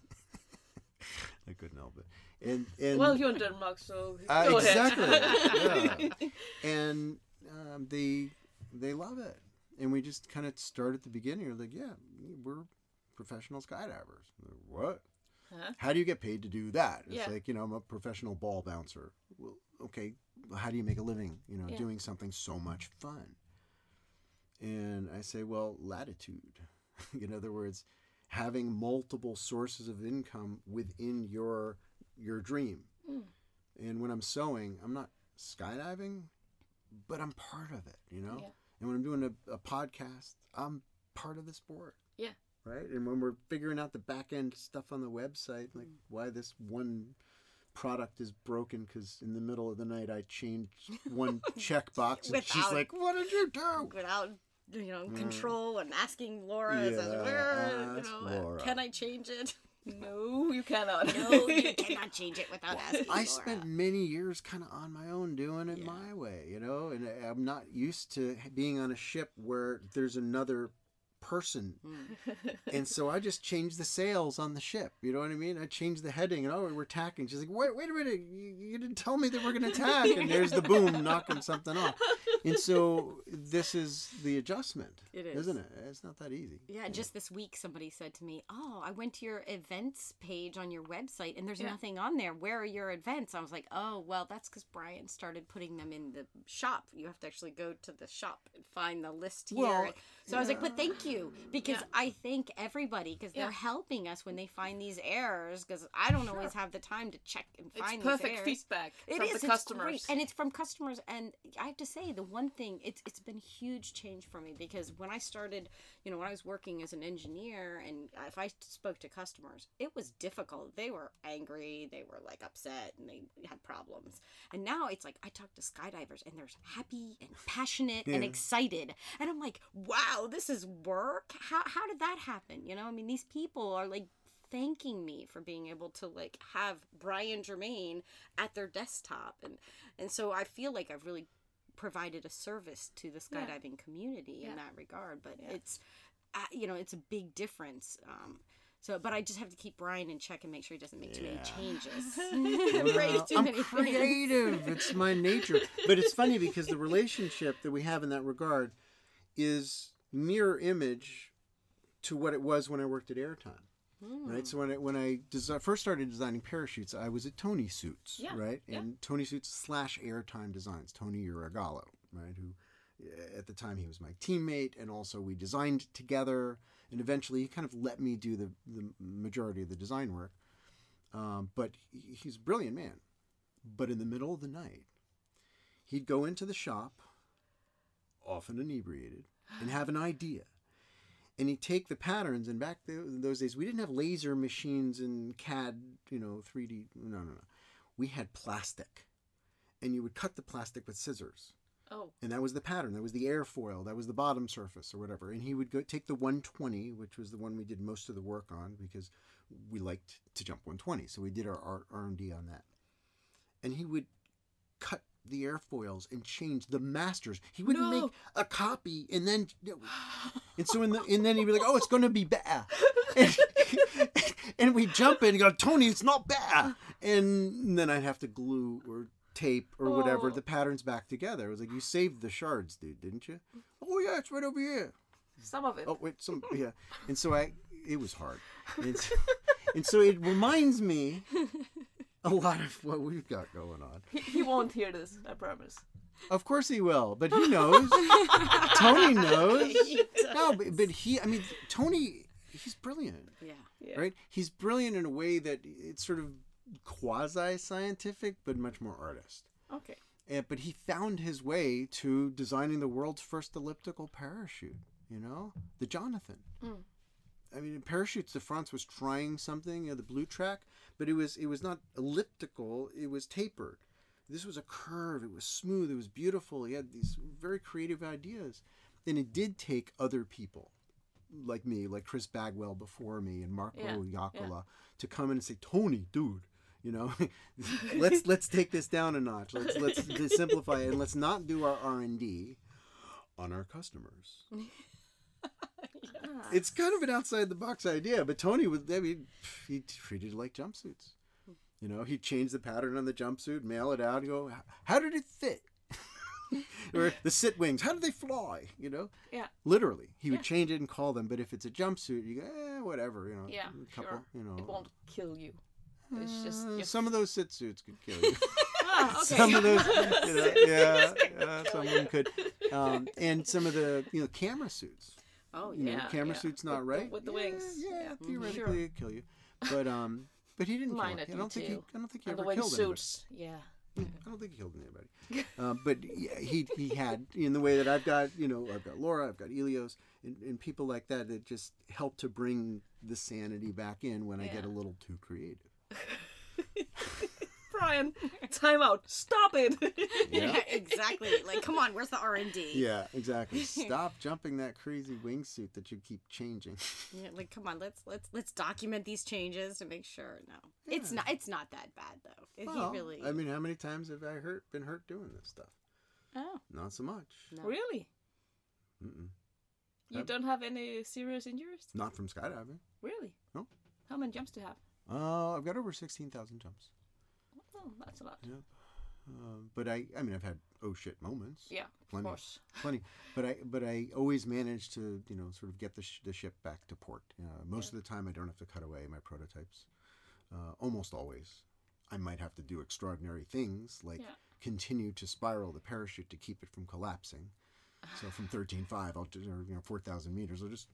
Speaker 4: I couldn't help it. And and
Speaker 3: well, you're in Denmark, so
Speaker 4: uh,
Speaker 3: go ahead.
Speaker 4: exactly, yeah. and um, they they love it. And we just kind of start at the beginning. We're like, yeah, we're professional skydivers. They're, what?
Speaker 3: Huh?
Speaker 4: How do you get paid to do that? It's
Speaker 3: Yeah.
Speaker 4: like, you know, I'm a professional ball bouncer. Well, okay, how do you make a living, you know,
Speaker 3: Yeah.
Speaker 4: doing something so much fun? And I say, well, latitude. in other words, having multiple sources of income within your your dream.
Speaker 3: Mm.
Speaker 4: And when I'm sewing, I'm not skydiving, but I'm part of it, you know?
Speaker 3: Yeah.
Speaker 4: And when I'm doing a, a podcast, I'm part of the sport.
Speaker 3: Yeah.
Speaker 4: Right? And when we're figuring out the back end stuff on the website, like
Speaker 3: Mm.
Speaker 4: why this one product is broken because in the middle of the night I changed one checkbox and she's like, What did you do?
Speaker 5: without you know control and asking Laura, it says,
Speaker 4: Yeah,
Speaker 5: "Where, you know, uh,
Speaker 4: Laura."
Speaker 5: can I change it?
Speaker 3: No, you cannot.
Speaker 5: No, you cannot change it without asking
Speaker 4: I
Speaker 5: Laura.
Speaker 4: spent many years kind of on my own doing it
Speaker 5: Yeah.
Speaker 4: my way, you know, and I'm not used to being on a ship where there's another person.
Speaker 5: Mm.
Speaker 4: and so I just changed the sails on the ship. You know what I mean? I changed the heading and oh, we're tacking. She's like, wait, wait a minute. You, you didn't tell me that we're going to tack. And there's the boom knocking something off. And so this is the adjustment.
Speaker 5: It is.
Speaker 4: Isn't it? It's not that easy.
Speaker 5: Yeah, just this week somebody said to me, "Oh, I went to your events page on your website and there's
Speaker 3: Yeah.
Speaker 5: nothing on there. Where are your events?" I was like, "Oh, well, that's cuz Brian started putting them in the shop. You have to actually go to the shop and find the list here."
Speaker 4: Well,
Speaker 5: so I was like, "But thank you because
Speaker 3: Yeah.
Speaker 5: I thank everybody because
Speaker 3: Yeah.
Speaker 5: they're helping us when they find these errors because I don't always have the time to check and
Speaker 3: It's
Speaker 5: find
Speaker 3: perfect
Speaker 5: these errors."
Speaker 3: feedback
Speaker 5: It
Speaker 3: from
Speaker 5: is,
Speaker 3: the
Speaker 5: it's
Speaker 3: customers.
Speaker 5: great. and it's from customers. And I have to say, the one thing it's it's been a huge change for me because when I started, you know, when I was working as an engineer, and if I spoke to customers, it was difficult. They were angry, they were like upset, and they had problems. And now it's like I talk to skydivers, and they're happy and passionate and excited, and I'm like, wow, this is work. How how did that happen? You know, I mean, these people are like thanking me for being able to like have Brian Germain at their desktop and and so I feel like I've really provided a service to the
Speaker 3: Yeah.
Speaker 5: skydiving community
Speaker 3: Yeah.
Speaker 5: in that regard but
Speaker 3: Yeah.
Speaker 5: it's uh, you know it's a big difference um so but I just have to keep Brian in check and make sure he doesn't make too many changes
Speaker 4: Well,
Speaker 5: too
Speaker 4: I'm
Speaker 5: many
Speaker 4: creative. it's my nature. But it's funny because the relationship that we have in that regard is mirror image to what it was when I worked at Airtime. right? So when I when I desi- first started designing parachutes, I was at Tony Suits,
Speaker 6: Yeah,
Speaker 4: right?
Speaker 6: yeah.
Speaker 4: And Tony Suits slash Airtime Designs, Tony Uragallo, right? Who uh, at the time he was my teammate, and also we designed together. And eventually, he kind of let me do the the majority of the design work. Um, but he- he's a brilliant man. But in the middle of the night, he'd go into the shop, often inebriated, and have an idea. And he'd take the patterns, and back th- those days, we didn't have laser machines and CAD, you know, 3D. No, no, no. We had plastic. And you would cut the plastic with scissors.
Speaker 6: Oh.
Speaker 4: And that was the pattern. That was the airfoil. That was the bottom surface or whatever. And he would go take the 120, which was the one we did most of the work on because we liked to jump 120. So we did our R&D on that. And he would cut the airfoils and change the masters. He wouldn't
Speaker 6: No.
Speaker 4: make a copy and then and so in the and then he'd be like, "Oh, it's going to be bad." And, and we jump in and go, "Tony, it's not bad." And then I'd have to glue or tape or whatever
Speaker 6: Oh.
Speaker 4: the patterns back together. It was like, "You saved the shards, dude, didn't you?" "Oh yeah, it's right over here."
Speaker 6: Some of it.
Speaker 4: Oh wait, some yeah. And so I, it was hard, and, so- and so it reminds me a lot of what we've got going on.
Speaker 6: He, he won't hear this, I promise.
Speaker 4: Of course he will, but he knows. Tony knows. No, but, but he, I mean, Tony, he's brilliant,
Speaker 5: Yeah.
Speaker 6: Yeah.
Speaker 4: right? He's brilliant in a way that it's sort of quasi scientific, but much more artist.
Speaker 6: Okay.
Speaker 4: And, but he found his way to designing the world's first elliptical parachute, you know, the Jonathan.
Speaker 6: Mm.
Speaker 4: I mean, Parachutes de France was trying something, you know, the blue track, but it was it was not elliptical; it was tapered. This was a curve. It was smooth. It was beautiful. He had these very creative ideas, and it did take other people, like me, like Chris Bagwell before me, and Marco
Speaker 6: Yeah,
Speaker 4: Yakola, to come in and say, "Tony, dude." You know, let's let's take this down a notch. Let's let's simplify it, and let's not do our R and D on our customers it's kind of an outside the box idea, but Tony was I mean, he treated it like jumpsuits. You know, he'd change the pattern on the jumpsuit, mail it out, and go, how did it fit? or the sit wings, how do they fly? You know,
Speaker 6: Yeah.
Speaker 4: literally, he would change it and call them. But if it's a jumpsuit, you go, eh, whatever. You know,
Speaker 6: Yeah,
Speaker 4: a couple,
Speaker 6: sure.
Speaker 4: you know.
Speaker 6: It won't kill you. It's just
Speaker 4: Uh, some of those sit suits could kill you.
Speaker 6: Ah, okay.
Speaker 4: some of those, you know, yeah, yeah, some of them could. Um, and some of the, you know, camera suits.
Speaker 5: Oh
Speaker 4: you
Speaker 5: yeah.
Speaker 6: Yeah,
Speaker 4: camera
Speaker 6: yeah.
Speaker 4: suit's not
Speaker 6: With
Speaker 4: right
Speaker 6: with the
Speaker 4: Yeah,
Speaker 6: wings.
Speaker 4: Yeah,
Speaker 6: Yeah. Mhm.
Speaker 4: theoretically
Speaker 6: Sure.
Speaker 4: it'd kill you, but um, but he didn't. Kill. I don't think he. I don't think he
Speaker 6: And the
Speaker 4: ever killed anybody.
Speaker 6: wingsuits. Yeah.
Speaker 4: I don't think he killed anybody. um, but he he had in the way that I've got you know I've got Laura, I've got Elios, and, and people like that that just help to bring the sanity back in when I get a little too creative.
Speaker 6: Brian, time out. Stop it.
Speaker 5: Yeah, exactly. Like, come on, where's the R and D?
Speaker 4: Yeah, exactly. Stop jumping that crazy wingsuit that you keep changing.
Speaker 5: Yeah, like come on, let's let's let's document these changes to make sure. No, it's not. It's not that bad though. If
Speaker 4: Well,
Speaker 5: he really.
Speaker 4: I mean, how many times have I hurt been hurt doing this stuff?
Speaker 5: oh
Speaker 4: Not so much.
Speaker 5: no.
Speaker 6: really?
Speaker 4: Mm-mm.
Speaker 6: You
Speaker 4: Yep.
Speaker 6: don't have any serious injuries?
Speaker 4: Not from skydiving.
Speaker 6: Really?
Speaker 4: No.
Speaker 6: How many jumps do you have?
Speaker 4: Uh, I've got over sixteen thousand jumps.
Speaker 6: Oh, that's a lot.
Speaker 4: Yep. Uh, but I, I mean, I've had oh shit moments.
Speaker 6: Yeah,
Speaker 4: Plenty.
Speaker 6: of course.
Speaker 4: Plenty. But I, but I always manage to, you know, sort of get the, sh- the ship back to port. Uh, most of the time, I don't have to cut away my prototypes. Uh, almost always, I might have to do extraordinary things like
Speaker 6: Yeah.
Speaker 4: continue to spiral the parachute to keep it from collapsing. So from thirteen five, I'll do, or, you know, four thousand meters, I'll just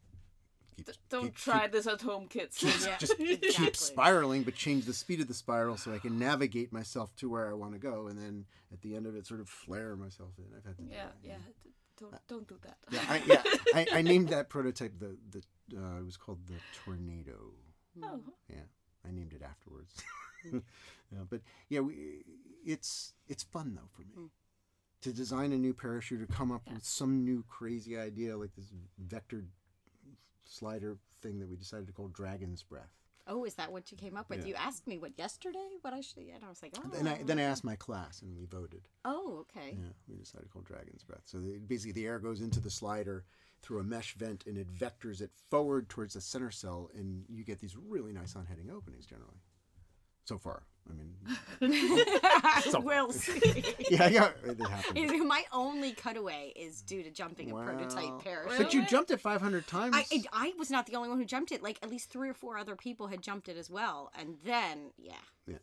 Speaker 4: keep.
Speaker 6: Don't
Speaker 4: keep-
Speaker 6: try
Speaker 4: keep-
Speaker 6: this at home, kids.
Speaker 5: Yeah,
Speaker 4: just
Speaker 5: exactly.
Speaker 4: keep spiraling, but change the speed of the spiral so I can navigate myself to where I want to go, and then at the end of it, sort of flare myself in. I've had to do
Speaker 6: yeah,
Speaker 4: that,
Speaker 6: yeah. Don't don't do that.
Speaker 4: yeah. I, yeah, I, I named that prototype the the uh, it was called the Tornado.
Speaker 6: Oh,
Speaker 4: Yeah, I named it afterwards. yeah, but yeah, we, it's it's fun though for me to design a new parachute or come up
Speaker 6: Yeah.
Speaker 4: with some new crazy idea like this vector slider thing that we decided to call Dragon's Breath.
Speaker 5: Oh, is that what you came up with?
Speaker 4: Yeah.
Speaker 5: You asked me what yesterday, what I should, and I was like, oh.
Speaker 4: Then I then I asked my class and we voted.
Speaker 5: Oh, okay.
Speaker 4: Yeah, we decided to call Dragon's Breath. So the, basically, the air goes into the slider through a mesh vent and it vectors it forward towards the center cell, and you get these really nice on-heading openings generally. So far. I mean,
Speaker 5: we'll see.
Speaker 4: yeah, yeah, it happened.
Speaker 5: Is- My only cutaway is due to jumping a prototype parachute.
Speaker 4: But you jumped it 500 times.
Speaker 5: I, I, I was not the only one who jumped it. Like at least three or four other people had jumped it as well. And then, yeah, Yeah.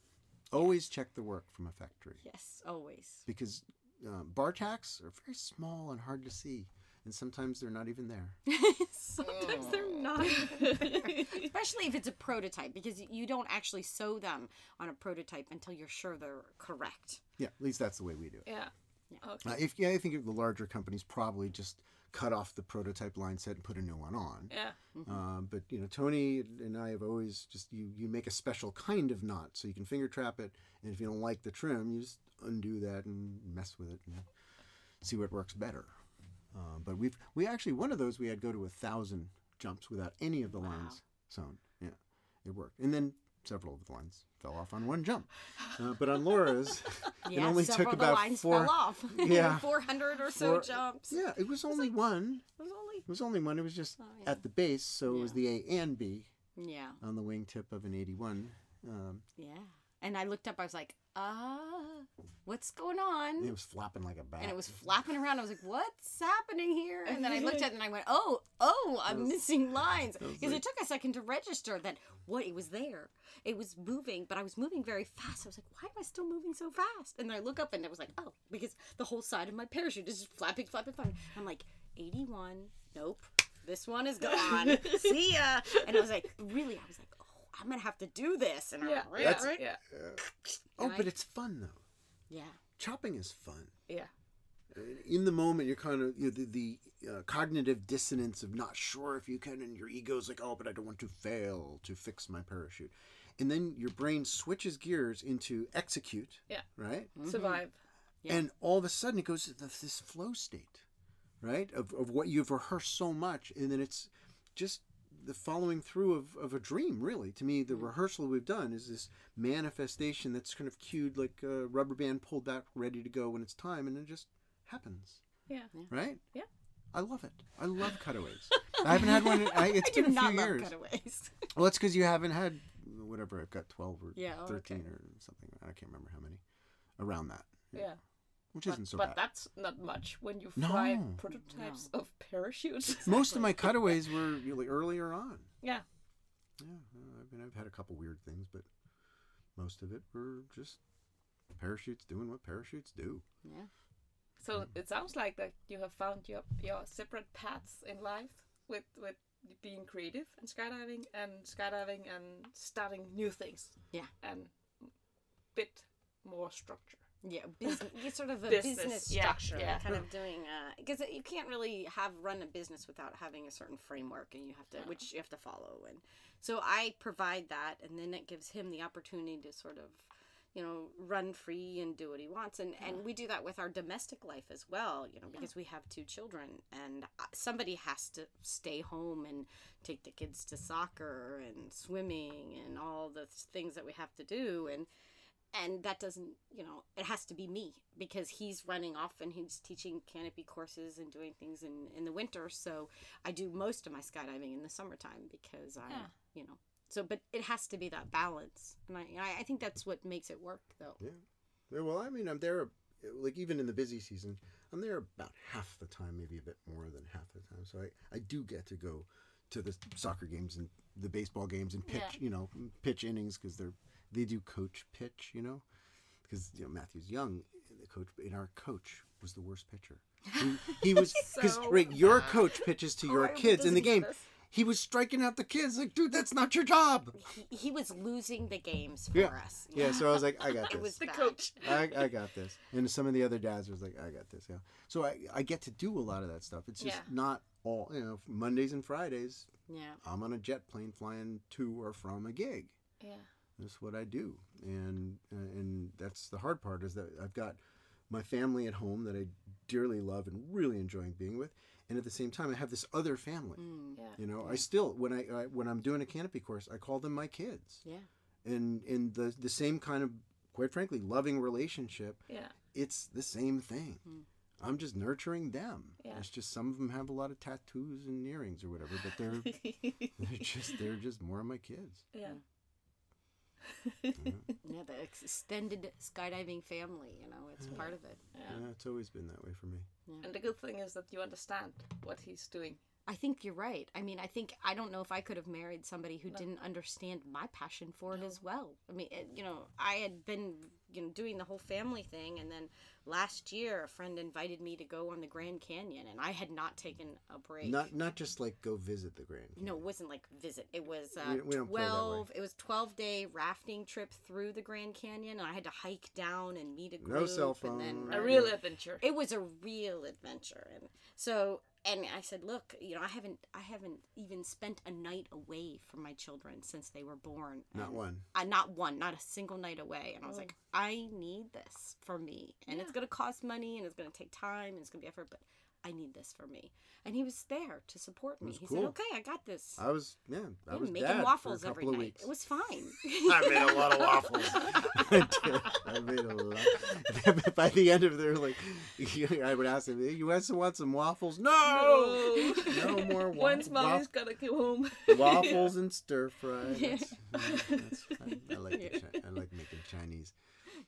Speaker 4: Always check the work from a factory
Speaker 5: yes, always.
Speaker 4: because uh, bar tacks are very small and hard to see, and sometimes they're not even there.
Speaker 5: Sometimes they're not. Especially if it's a prototype, because you don't actually sew them on a prototype until you're sure they're correct.
Speaker 4: Yeah, at least that's the way we do it.
Speaker 6: Yeah. Okay.
Speaker 4: Uh, if yeah, I think of the larger companies probably just cut off the prototype line set and put a new one on.
Speaker 6: Yeah.
Speaker 4: Uh, but you know, Tony and I have always just you you make a special kind of knot so you can finger trap it, and if you don't like the trim, you just undo that and mess with it and see what works better. Uh, but we've we actually one of those we had go to a thousand jumps without any of the lines sewn. Yeah, it worked, and then several of the lines fell off on one jump. Uh, but on Laura's, it only took about
Speaker 5: lines
Speaker 4: four.
Speaker 5: fell off.
Speaker 4: Yeah.
Speaker 5: 400 or so
Speaker 4: Four-
Speaker 5: jumps.
Speaker 4: Yeah, it was only one.
Speaker 5: It was only.
Speaker 4: It was only one. It was just
Speaker 5: Oh, yeah.
Speaker 4: at the base, so it was the A and B
Speaker 5: Yeah,
Speaker 4: on the wingtip of an 81. Um,
Speaker 5: yeah. And I looked up. I was like, ah, what's going on?
Speaker 4: it was flapping like a bat.
Speaker 5: and it was flapping around. I was like, "What's happening here?" And then I looked at it and I went, "Oh, oh, I'm missing lines." Because it took a second to register that what it was there. It was moving, but I was moving very fast. I was like, "Why am I still moving so fast?" And then I look up and it was like, "Oh, because the whole side of my parachute is just flapping, flapping, flapping." I'm like, "81, nope, this one is gone. See ya." And I was like, "Really?" I was like, "Oh, I'm gonna have to do this." And I'm
Speaker 6: Yeah.
Speaker 5: like,
Speaker 6: Yeah.
Speaker 5: right,
Speaker 6: Yeah.
Speaker 4: oh, but it's fun though.
Speaker 5: yeah,
Speaker 4: Chopping is fun.
Speaker 6: Yeah.
Speaker 4: In the moment, you're kind of you know, the, the uh, cognitive dissonance of not sure if you can, and your ego's like, oh, but I don't want to fail to fix my parachute. And then your brain switches gears into execute,
Speaker 6: Yeah.
Speaker 4: right?
Speaker 6: Survive.
Speaker 5: Yeah.
Speaker 4: And all of a sudden, it goes to this this flow state, right? Of, of what you've rehearsed so much. And then it's just the following through of, of a dream, really. To me, the mm-hmm. rehearsal we've done is this manifestation that's kind of cued like a rubber band pulled back, ready to go when it's time. And it just happens,
Speaker 6: Yeah.
Speaker 4: right?
Speaker 6: Yeah.
Speaker 4: I love it. I love cutaways. I haven't had one. In, I, it's
Speaker 5: I do
Speaker 4: been a
Speaker 5: not
Speaker 4: few
Speaker 5: love
Speaker 4: years.
Speaker 5: cutaways.
Speaker 4: Well, it's because you haven't had whatever. I've got twelve or
Speaker 5: Yeah, oh,
Speaker 4: thirteen
Speaker 5: okay.
Speaker 4: or something. I can't remember how many. Around that,
Speaker 6: Yeah.
Speaker 4: Which
Speaker 6: But,
Speaker 4: isn't so
Speaker 6: but
Speaker 4: bad.
Speaker 6: that's not much when you fly
Speaker 4: No.
Speaker 6: prototypes of parachutes.
Speaker 4: Most of my cutaways were really earlier on.
Speaker 6: yeah.
Speaker 4: Yeah, I mean, I've had a couple weird things, but most of it were just parachutes doing what parachutes do.
Speaker 5: Yeah.
Speaker 6: So mm. it sounds like that you have found your your separate paths in life with with being creative and skydiving and skydiving and starting new things.
Speaker 5: Yeah.
Speaker 6: And a bit more structure.
Speaker 5: Yeah, business, sort of a
Speaker 6: Business,
Speaker 5: business, structure,
Speaker 6: yeah.
Speaker 5: kind of doing because you can't really have run a business without having a certain framework, and you have to, which you have to follow. And so I provide that, and then it gives him the opportunity to sort of, you know, run free and do what he wants. And and we do that with our domestic life as well, you know, because we have two children, and uh, somebody has to stay home and take the kids to soccer and swimming and all the things that we have to do, and and that doesn't you know it has to be me because he's running off and he's teaching canopy courses and doing things in in the winter so i do most of my skydiving in the summertime because i
Speaker 6: Yeah.
Speaker 5: you know so but it has to be that balance and i i I think that's what makes it work though
Speaker 4: Yeah. Yeah, well, I mean, I'm there, like, even in the busy season, I'm there about half the time, maybe a bit more than half the time. So I, I do get to go to the soccer games and the baseball games and pitch,
Speaker 6: Yeah.
Speaker 4: you know, pitch innings because they're, they do coach pitch, you know, because, you know, Matthew's young, the coach, in our coach was the worst pitcher. He, he was, because,
Speaker 6: So
Speaker 4: right, your coach pitches to your
Speaker 6: I hope he
Speaker 4: kids in the game.
Speaker 6: this.
Speaker 4: He was striking out the kids like, dude, that's not your job.
Speaker 5: he, he was losing the games for
Speaker 4: Yeah.
Speaker 5: us
Speaker 4: Yeah, so I was like, I got this.
Speaker 5: it
Speaker 4: this.
Speaker 5: was
Speaker 6: The
Speaker 5: bad.
Speaker 6: coach.
Speaker 4: I, I got this. And some of the other dads was like, I got this. Yeah. So I, I get to do a lot of that stuff. It's just
Speaker 6: Yeah.
Speaker 4: not all, you know, Mondays and Fridays,
Speaker 5: yeah
Speaker 4: I'm on a jet plane flying to or from a gig.
Speaker 6: Yeah.
Speaker 4: That's what I do. And, uh, and that's the hard part is that I've got my family at home that I dearly love and really enjoying being with. And at the same time, I have this other family.
Speaker 5: Mm,
Speaker 6: Yeah.
Speaker 4: You know, I still when I, I when I'm doing a canopy course, I call them my kids.
Speaker 5: yeah
Speaker 4: And in the the same kind of, quite frankly, loving relationship
Speaker 6: Yeah.
Speaker 4: it's the same thing. I'm just nurturing them.
Speaker 6: Yeah.
Speaker 4: It's just some of them have a lot of tattoos and earrings or whatever, but they're they're just they're just more of my kids.
Speaker 6: Yeah.
Speaker 5: Yeah, the extended skydiving family. You know, it's part of it.
Speaker 4: Yeah, it's always been that way for me. Yeah.
Speaker 6: And the good thing is that you understand what he's doing.
Speaker 5: I think you're right. I mean, I think I don't know if I could have married somebody who didn't understand my passion for it as well. I mean, it, you know, I had been you know doing the whole family thing, and then last year a friend invited me to go on the Grand Canyon, and I had not taken a break.
Speaker 4: Not not just like go visit the Grand.
Speaker 5: no, it wasn't like visit. It was uh,
Speaker 4: We- we don't play that
Speaker 5: twelve. It was twelve day rafting trip through the Grand Canyon, and I had to hike down and meet a group.
Speaker 4: No cell
Speaker 5: And then
Speaker 4: phone.
Speaker 6: A real adventure.
Speaker 5: it was a real adventure and so and i said look you know i haven't i haven't even spent a night away from my children since they were born
Speaker 4: Not
Speaker 5: And
Speaker 4: one.
Speaker 5: I, not one not a single night away and i was mm. like i need this for me and it's going to cost money and it's going to take time and it's going to be effort but i need this for me and he was there to support me he
Speaker 4: cool.
Speaker 5: said okay i got this
Speaker 4: I was yeah. I
Speaker 5: Yeah,
Speaker 4: was
Speaker 5: making
Speaker 4: dad
Speaker 5: waffles
Speaker 4: for a
Speaker 5: every
Speaker 4: couple of
Speaker 5: night
Speaker 4: weeks.
Speaker 5: it was fine
Speaker 4: I made a lot of waffles. I did. I made a lot. By the end of it, they were like, I would ask them, "You guys want some waffles?" No, no more wa-
Speaker 6: When's mommy's
Speaker 4: waf-
Speaker 6: gonna go home?
Speaker 4: waffles and stir fry.
Speaker 5: Yeah.
Speaker 4: That's, that's, I, I like the Chi- I like making Chinese.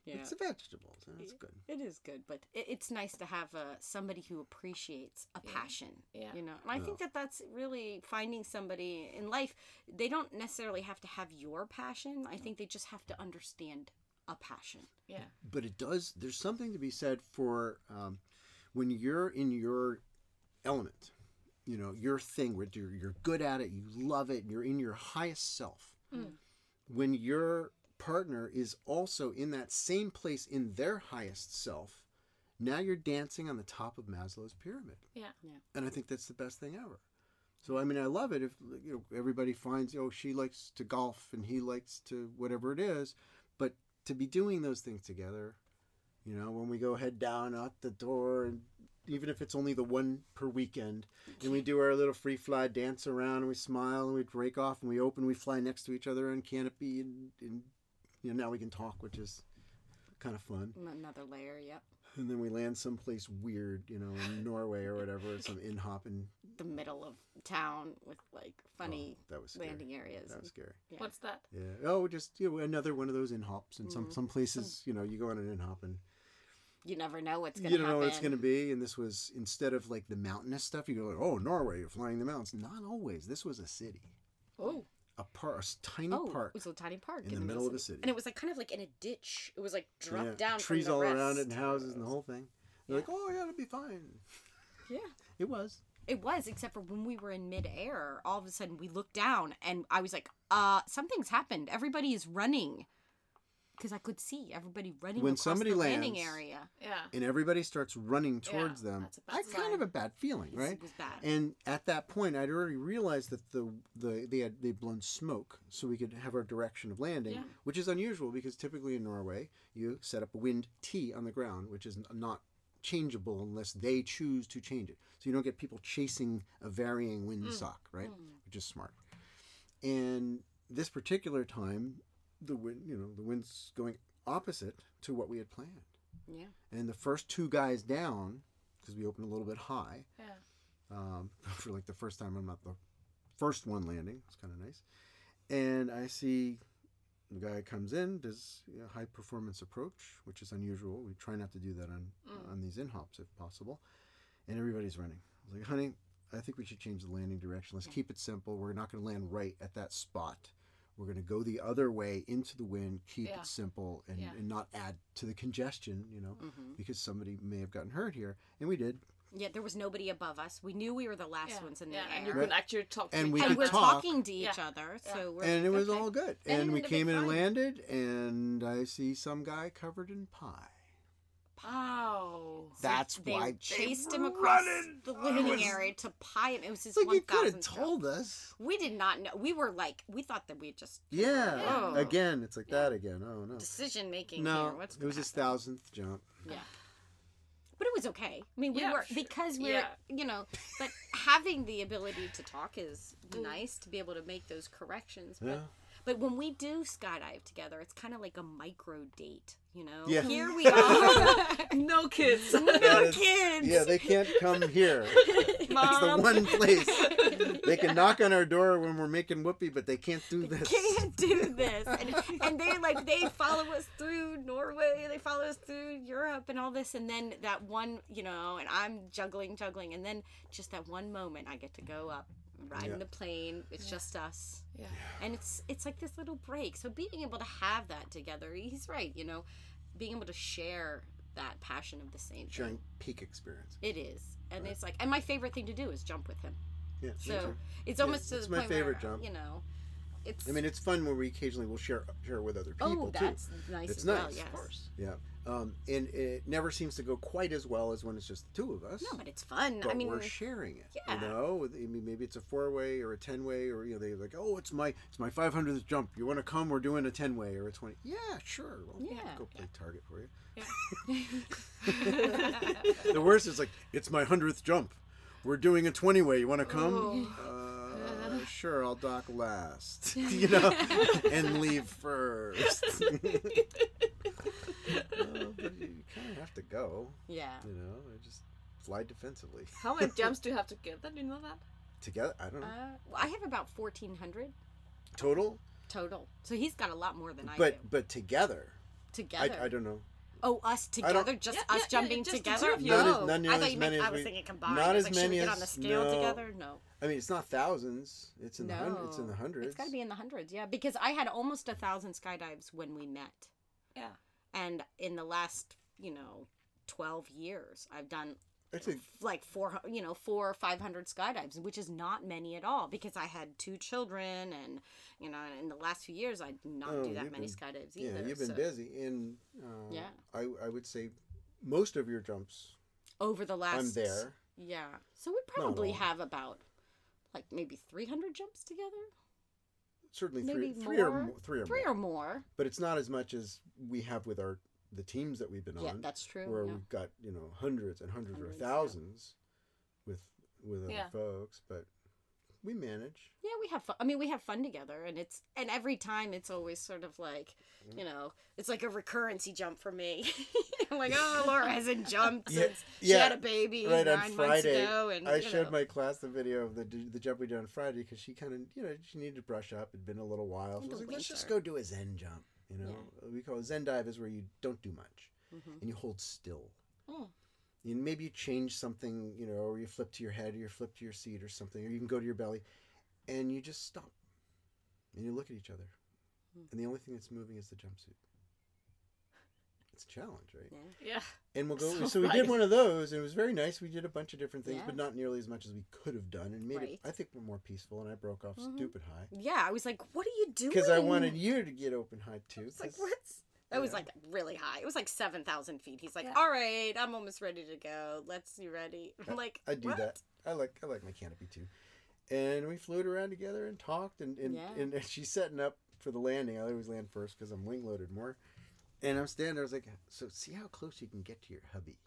Speaker 5: yeah
Speaker 4: It's the vegetables. and It's good.
Speaker 5: It is good, but it, it's nice to have uh, somebody who appreciates a passion.
Speaker 6: Yeah.
Speaker 5: You know, and I think that that's really finding somebody in life. They don't necessarily have to have your passion. I think they just have to understand a passion.
Speaker 6: yeah.
Speaker 4: but it does there's something to be said for um, when you're in your element you know your thing where you're, you're good at it you love it you're in your highest self when your partner is also in that same place in their highest self now you're dancing on the top of maslow's pyramid
Speaker 6: Yeah. Yeah.
Speaker 4: And I think that's the best thing ever. So I mean, I love it if you know everybody finds oh she likes to golf and he likes to whatever it is, but to be doing those things together, you know, when we go head down out the door and even if it's only the one per weekend, and we do our little free fly dance around and we smile and we break off and we open, we fly next to each other on canopy and, and you know now we can talk, which is kind of fun.
Speaker 5: Another layer, yep.
Speaker 4: And then we land someplace weird, you know, in Norway or whatever, some in hop and
Speaker 5: The middle of town with like funny
Speaker 4: that was scary.
Speaker 5: landing areas.
Speaker 4: That was scary.
Speaker 5: Yeah.
Speaker 6: What's that?
Speaker 4: Yeah. Oh, just you know, another one of those in hops. And some
Speaker 5: Mm-hmm.
Speaker 4: some places, you know, you go on an in hop and
Speaker 5: you never know what's gonna happen.
Speaker 4: you don't
Speaker 5: happen.
Speaker 4: know what it's going to be. And this was instead of like the mountainous stuff, you go like, oh, Norway, you're flying the mountains. Not always. This was a city,
Speaker 5: Oh,
Speaker 4: a park, a tiny
Speaker 5: oh,
Speaker 4: park.
Speaker 5: it was a tiny park
Speaker 4: in the middle of the city.
Speaker 5: and it was like kind of like in a ditch. It was like dropped
Speaker 4: Yeah,
Speaker 5: down.
Speaker 4: trees
Speaker 5: from the
Speaker 4: all around it and houses and the whole thing. They're like, oh yeah, it'll be fine.
Speaker 5: Yeah.
Speaker 4: It was.
Speaker 5: It was, except for when we were in midair, all of a sudden we looked down and I was like, uh, something's happened. Everybody is running. Because I could see everybody running
Speaker 4: When
Speaker 5: across
Speaker 4: somebody
Speaker 5: the landing area.
Speaker 6: Yeah.
Speaker 4: And everybody starts running towards them.
Speaker 6: that's a bad
Speaker 4: I kind of a bad feeling, right?
Speaker 5: It was bad.
Speaker 4: And at that point, I'd already realized that the the they had they'd blown smoke, so we could have our direction of landing,
Speaker 6: Yeah.
Speaker 4: which is unusual because typically in Norway you set up a wind T on the ground, which is not changeable unless they choose to change it. So you don't get people chasing a varying wind mm. sock, right? Mm. Which is smart. And this particular time, the wind, you know, the wind's going opposite to what we had planned.
Speaker 5: yeah.
Speaker 4: And the first two guys down, because we opened a little bit high,
Speaker 6: Yeah.
Speaker 4: um, for like the first time. I'm not the first one landing. It's kind of nice. And I see the guy comes in, does you know, high performance approach, which is unusual. We try not to do that on on these in hops if possible. And everybody's running. I was like, honey, I think we should change the landing direction. Let's keep it simple. We're not going to land right at that spot. We're going to go the other way into the wind, keep
Speaker 6: Yeah.
Speaker 4: it simple, and,
Speaker 6: Yeah.
Speaker 4: and not add to the congestion, you know,
Speaker 5: Mm-hmm.
Speaker 4: because somebody may have gotten hurt here. And we did.
Speaker 5: Yeah, there was nobody above us. We knew we were the last
Speaker 6: Yeah.
Speaker 5: ones in the
Speaker 6: yeah.
Speaker 5: air.
Speaker 6: And you could actually talk to
Speaker 4: And we
Speaker 5: and we're
Speaker 4: talk.
Speaker 5: talking to each
Speaker 6: Yeah.
Speaker 5: other,
Speaker 6: Yeah.
Speaker 5: so we're
Speaker 4: and it was
Speaker 6: okay.
Speaker 4: all good.
Speaker 5: And
Speaker 4: And we came in
Speaker 5: being
Speaker 4: and landed, and I see some guy covered in pie.
Speaker 6: Ow.
Speaker 4: That's
Speaker 5: they
Speaker 4: why
Speaker 5: chased
Speaker 4: they
Speaker 5: him across
Speaker 4: running.
Speaker 5: the living
Speaker 4: was-
Speaker 5: area to pie him. It was his
Speaker 4: It's like
Speaker 5: one
Speaker 4: you could have
Speaker 5: thousandth
Speaker 4: told us.
Speaker 5: We did not know. We were like, we thought that we just
Speaker 4: Yeah.
Speaker 5: Oh.
Speaker 4: Again, it's like that again. Oh no.
Speaker 5: decision making.
Speaker 4: No,
Speaker 5: here. What's
Speaker 4: it was
Speaker 5: gonna
Speaker 4: his thousandth jump.
Speaker 5: Yeah. But it was okay. I mean, we
Speaker 6: Yeah,
Speaker 5: were
Speaker 6: sure.
Speaker 5: because we're
Speaker 6: Yeah.
Speaker 5: you know, but having the ability to talk is nice to be able to make those corrections. But
Speaker 4: Yeah.
Speaker 5: But when we do skydive together, it's kind of like a micro date. You know,
Speaker 4: Yeah.
Speaker 5: here we are,
Speaker 6: no kids.
Speaker 5: no
Speaker 4: That is-
Speaker 5: kids.
Speaker 4: Yeah, they can't come here. It's the one place they can knock on our door when we're making whoopee, but they can't do this.
Speaker 5: They can't do this and, and they like they follow us through norway they follow us through europe and all this and then that one you know and i'm juggling juggling and then just that one moment i get to go up ride
Speaker 4: Yeah.
Speaker 5: the plane it's just us
Speaker 6: Yeah.
Speaker 5: and it's it's like this little break so being able to have that together he's right you know being able to share that passion of the same
Speaker 4: Sharing
Speaker 5: thing
Speaker 4: peak experience.
Speaker 5: it is and it's like and my favorite thing to do is jump with him
Speaker 4: Yeah.
Speaker 5: so
Speaker 4: too.
Speaker 5: it's almost to
Speaker 4: it's
Speaker 5: the
Speaker 4: my
Speaker 5: point
Speaker 4: favorite
Speaker 5: where
Speaker 4: jump.
Speaker 5: you know it's
Speaker 4: I mean, it's fun when we occasionally will share share with other oh, people
Speaker 5: oh
Speaker 4: too.
Speaker 5: that's nice
Speaker 4: It's
Speaker 5: as well
Speaker 4: nice.
Speaker 5: yes
Speaker 4: Of
Speaker 6: course.
Speaker 4: Yeah. Um, and it never seems to go quite as well as when it's just the two of us.
Speaker 5: No, but it's fun.
Speaker 4: but
Speaker 5: I mean,
Speaker 4: we're sharing it.
Speaker 5: yeah.
Speaker 4: You know, I mean, maybe it's a four way or a ten way, or you know, they're like, oh, it's my it's my five hundredth jump. You want to come? We're doing a ten way or a twenty. Yeah, sure. Well,
Speaker 5: Yeah.
Speaker 4: I'll go play target for you.
Speaker 6: Yeah.
Speaker 4: the worst is like, it's my hundredth jump. We're doing a twenty way. You want to come? Uh, sure, I'll dock last. you know, and leave first. Oh, but you kind of have to go.
Speaker 5: yeah.
Speaker 4: You know, I just fly defensively
Speaker 6: How many jumps do you have to give? Do you know that?
Speaker 4: together. I don't know
Speaker 5: Uh, well, I have about fourteen hundred
Speaker 4: total,
Speaker 5: total, so he's got a lot more than I
Speaker 4: but
Speaker 5: do.
Speaker 4: but but together.
Speaker 5: Together.
Speaker 4: I don't know.
Speaker 5: oh, us together, just
Speaker 6: Yeah,
Speaker 5: us
Speaker 6: yeah, yeah,
Speaker 5: jumping
Speaker 6: just
Speaker 5: together.
Speaker 6: of you.
Speaker 4: Not as-
Speaker 5: no,
Speaker 4: not
Speaker 5: I thought
Speaker 4: as
Speaker 5: you meant
Speaker 4: many
Speaker 5: I was
Speaker 4: we-
Speaker 5: thinking combined.
Speaker 4: not
Speaker 5: I was
Speaker 4: as
Speaker 5: like, should we
Speaker 4: many
Speaker 5: get on the scale
Speaker 4: no.
Speaker 5: together? No.
Speaker 4: I mean, it's not thousands. It's in the
Speaker 5: no.
Speaker 4: hundred. It's in the hundreds.
Speaker 5: It's got to be in the hundreds, yeah. Because I had almost a thousand skydives when we met,
Speaker 6: Yeah.
Speaker 5: And in the last, you know, twelve years, I've done
Speaker 4: a,
Speaker 5: like four you know four or five hundred skydives which is not many at all because i had two children and you know in the last few years i did not
Speaker 4: Oh,
Speaker 5: do that many
Speaker 4: been-
Speaker 5: skydives
Speaker 4: yeah,
Speaker 5: either
Speaker 4: you've been
Speaker 5: so
Speaker 4: busy, and uh,
Speaker 5: Yeah.
Speaker 4: I I would say most of your jumps.
Speaker 5: over the last
Speaker 4: I'm there.
Speaker 5: yeah so we probably have about like maybe 300 jumps together
Speaker 4: Certainly
Speaker 5: Maybe
Speaker 4: three, three or
Speaker 5: more.
Speaker 4: more, three or
Speaker 5: three
Speaker 4: more.
Speaker 5: or more
Speaker 4: But it's not as much as we have with our the teams that we've been
Speaker 5: yeah
Speaker 4: on.
Speaker 5: that's true
Speaker 4: where
Speaker 5: yeah.
Speaker 4: we've got you know hundreds and hundreds,
Speaker 5: Hundreds,
Speaker 4: or
Speaker 5: yeah.
Speaker 4: thousands with with other
Speaker 6: Yeah.
Speaker 4: folks, but we manage.
Speaker 5: yeah we have fun i mean we have fun together and it's and every time it's always sort of like you know it's like a recurrency jump for me i'm like oh laura hasn't jumped
Speaker 4: Yeah,
Speaker 5: since she had a baby
Speaker 4: right
Speaker 5: nine
Speaker 4: on
Speaker 5: months
Speaker 4: Friday,
Speaker 5: ago and
Speaker 4: I showed
Speaker 5: know.
Speaker 4: my class the video of the the jump we did on Friday because she kind of you know she needed to brush up. It'd been a little while. So I was like, let's just go do a Zen jump. You know, we call it Zen dive is where you don't do much
Speaker 5: Mhm.
Speaker 4: and you hold still.
Speaker 5: Mm.
Speaker 4: And maybe you change something, you know, or you flip to your head, or you flip to your seat, or something, or you can go to your belly, and you just stop, and you look at each other,
Speaker 5: Hmm.
Speaker 4: and the only thing that's moving is the jumpsuit. It's a challenge, right?
Speaker 5: Yeah.
Speaker 6: Yeah.
Speaker 4: And we'll go.
Speaker 6: So
Speaker 4: So, we did one of those, and it was very nice. We did a bunch of different things,
Speaker 5: Yeah.
Speaker 4: but not nearly as much as we could have done, and made it. I think we're more peaceful. And I broke off
Speaker 5: Mhm.
Speaker 4: stupid high
Speaker 5: Yeah, I was like, "What are you doing?"
Speaker 4: because I wanted you to get open high too.
Speaker 5: It's like
Speaker 4: 'cause-
Speaker 5: what's that was like really high. It was like seven thousand feet. He's like,
Speaker 6: Yeah.
Speaker 5: "All right, I'm almost ready to go. Let's you ready." I'm like,
Speaker 4: I do
Speaker 5: "What?"
Speaker 4: that. I like I like my canopy too. And we flew it around together and talked and and,
Speaker 5: Yeah.
Speaker 4: and she's setting up for the landing. I always land first because I'm wing loaded more. And I'm standing there. I was like, so see how close you can get to your hubby.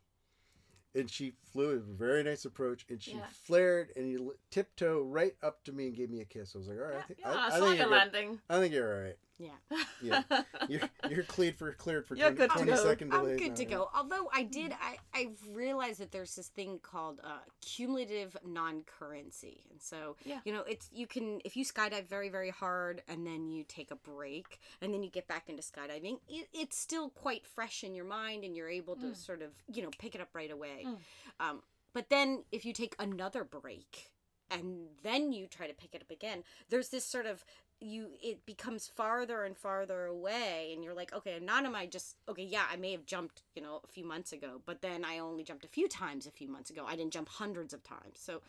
Speaker 4: And she flew a very nice approach, and she
Speaker 6: Yeah.
Speaker 4: flared and he li- tiptoe right up to me and gave me a kiss. I was like, all right, I think,
Speaker 6: yeah,
Speaker 4: I,
Speaker 6: I,
Speaker 4: I think
Speaker 6: landing.
Speaker 4: I think you're all right.
Speaker 5: Yeah,
Speaker 4: Yeah, you're you're cleared for cleared for
Speaker 6: You're
Speaker 4: 20,
Speaker 6: good to
Speaker 4: 20
Speaker 6: go.
Speaker 5: I'm good
Speaker 4: now,
Speaker 5: to
Speaker 4: yeah.
Speaker 5: go. Although I did, I I've realized that there's this thing called uh, cumulative non-currency, and so
Speaker 6: Yeah.
Speaker 5: you know, it's you can if you skydive very very hard and then you take a break and then you get back into skydiving, it, it's still quite fresh in your mind and you're able to sort of you know pick it up right away.
Speaker 6: Mm.
Speaker 5: Um, but then if you take another break and then you try to pick it up again, there's this sort of you it becomes farther and farther away and you're like okay not am i just okay yeah i may have jumped you know a few months ago but then i only jumped a few times a few months ago i didn't jump hundreds of times so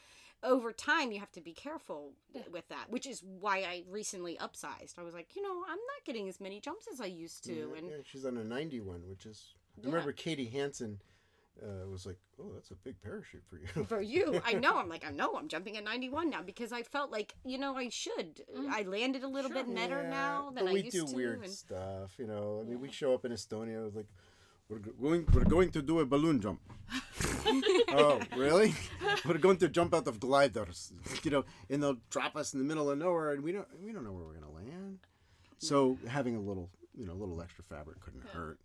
Speaker 5: over time you have to be careful with that which is why i recently upsized i was like you know i'm not getting as many jumps as i used to
Speaker 4: Yeah,
Speaker 5: and
Speaker 4: yeah, she's on a 91, which is. I
Speaker 5: Yeah.
Speaker 4: remember Katie Hansen uh, was like, "Oh, that's a big parachute for you."
Speaker 5: for you i know i'm like i know i'm jumping at 91 now because i felt like you know i should i landed a little bit better
Speaker 4: Yeah,
Speaker 5: now than
Speaker 4: but
Speaker 5: i
Speaker 4: we do weird
Speaker 5: and
Speaker 4: stuff, you know. I mean, we show up in Estonia with like, we're going, we're going to do a balloon jump. oh, really? we're going to jump out of gliders, you know, and they'll drop us in the middle of nowhere, and we don't, we don't know where we're gonna land. So having a little, you know, a little extra fabric couldn't hurt.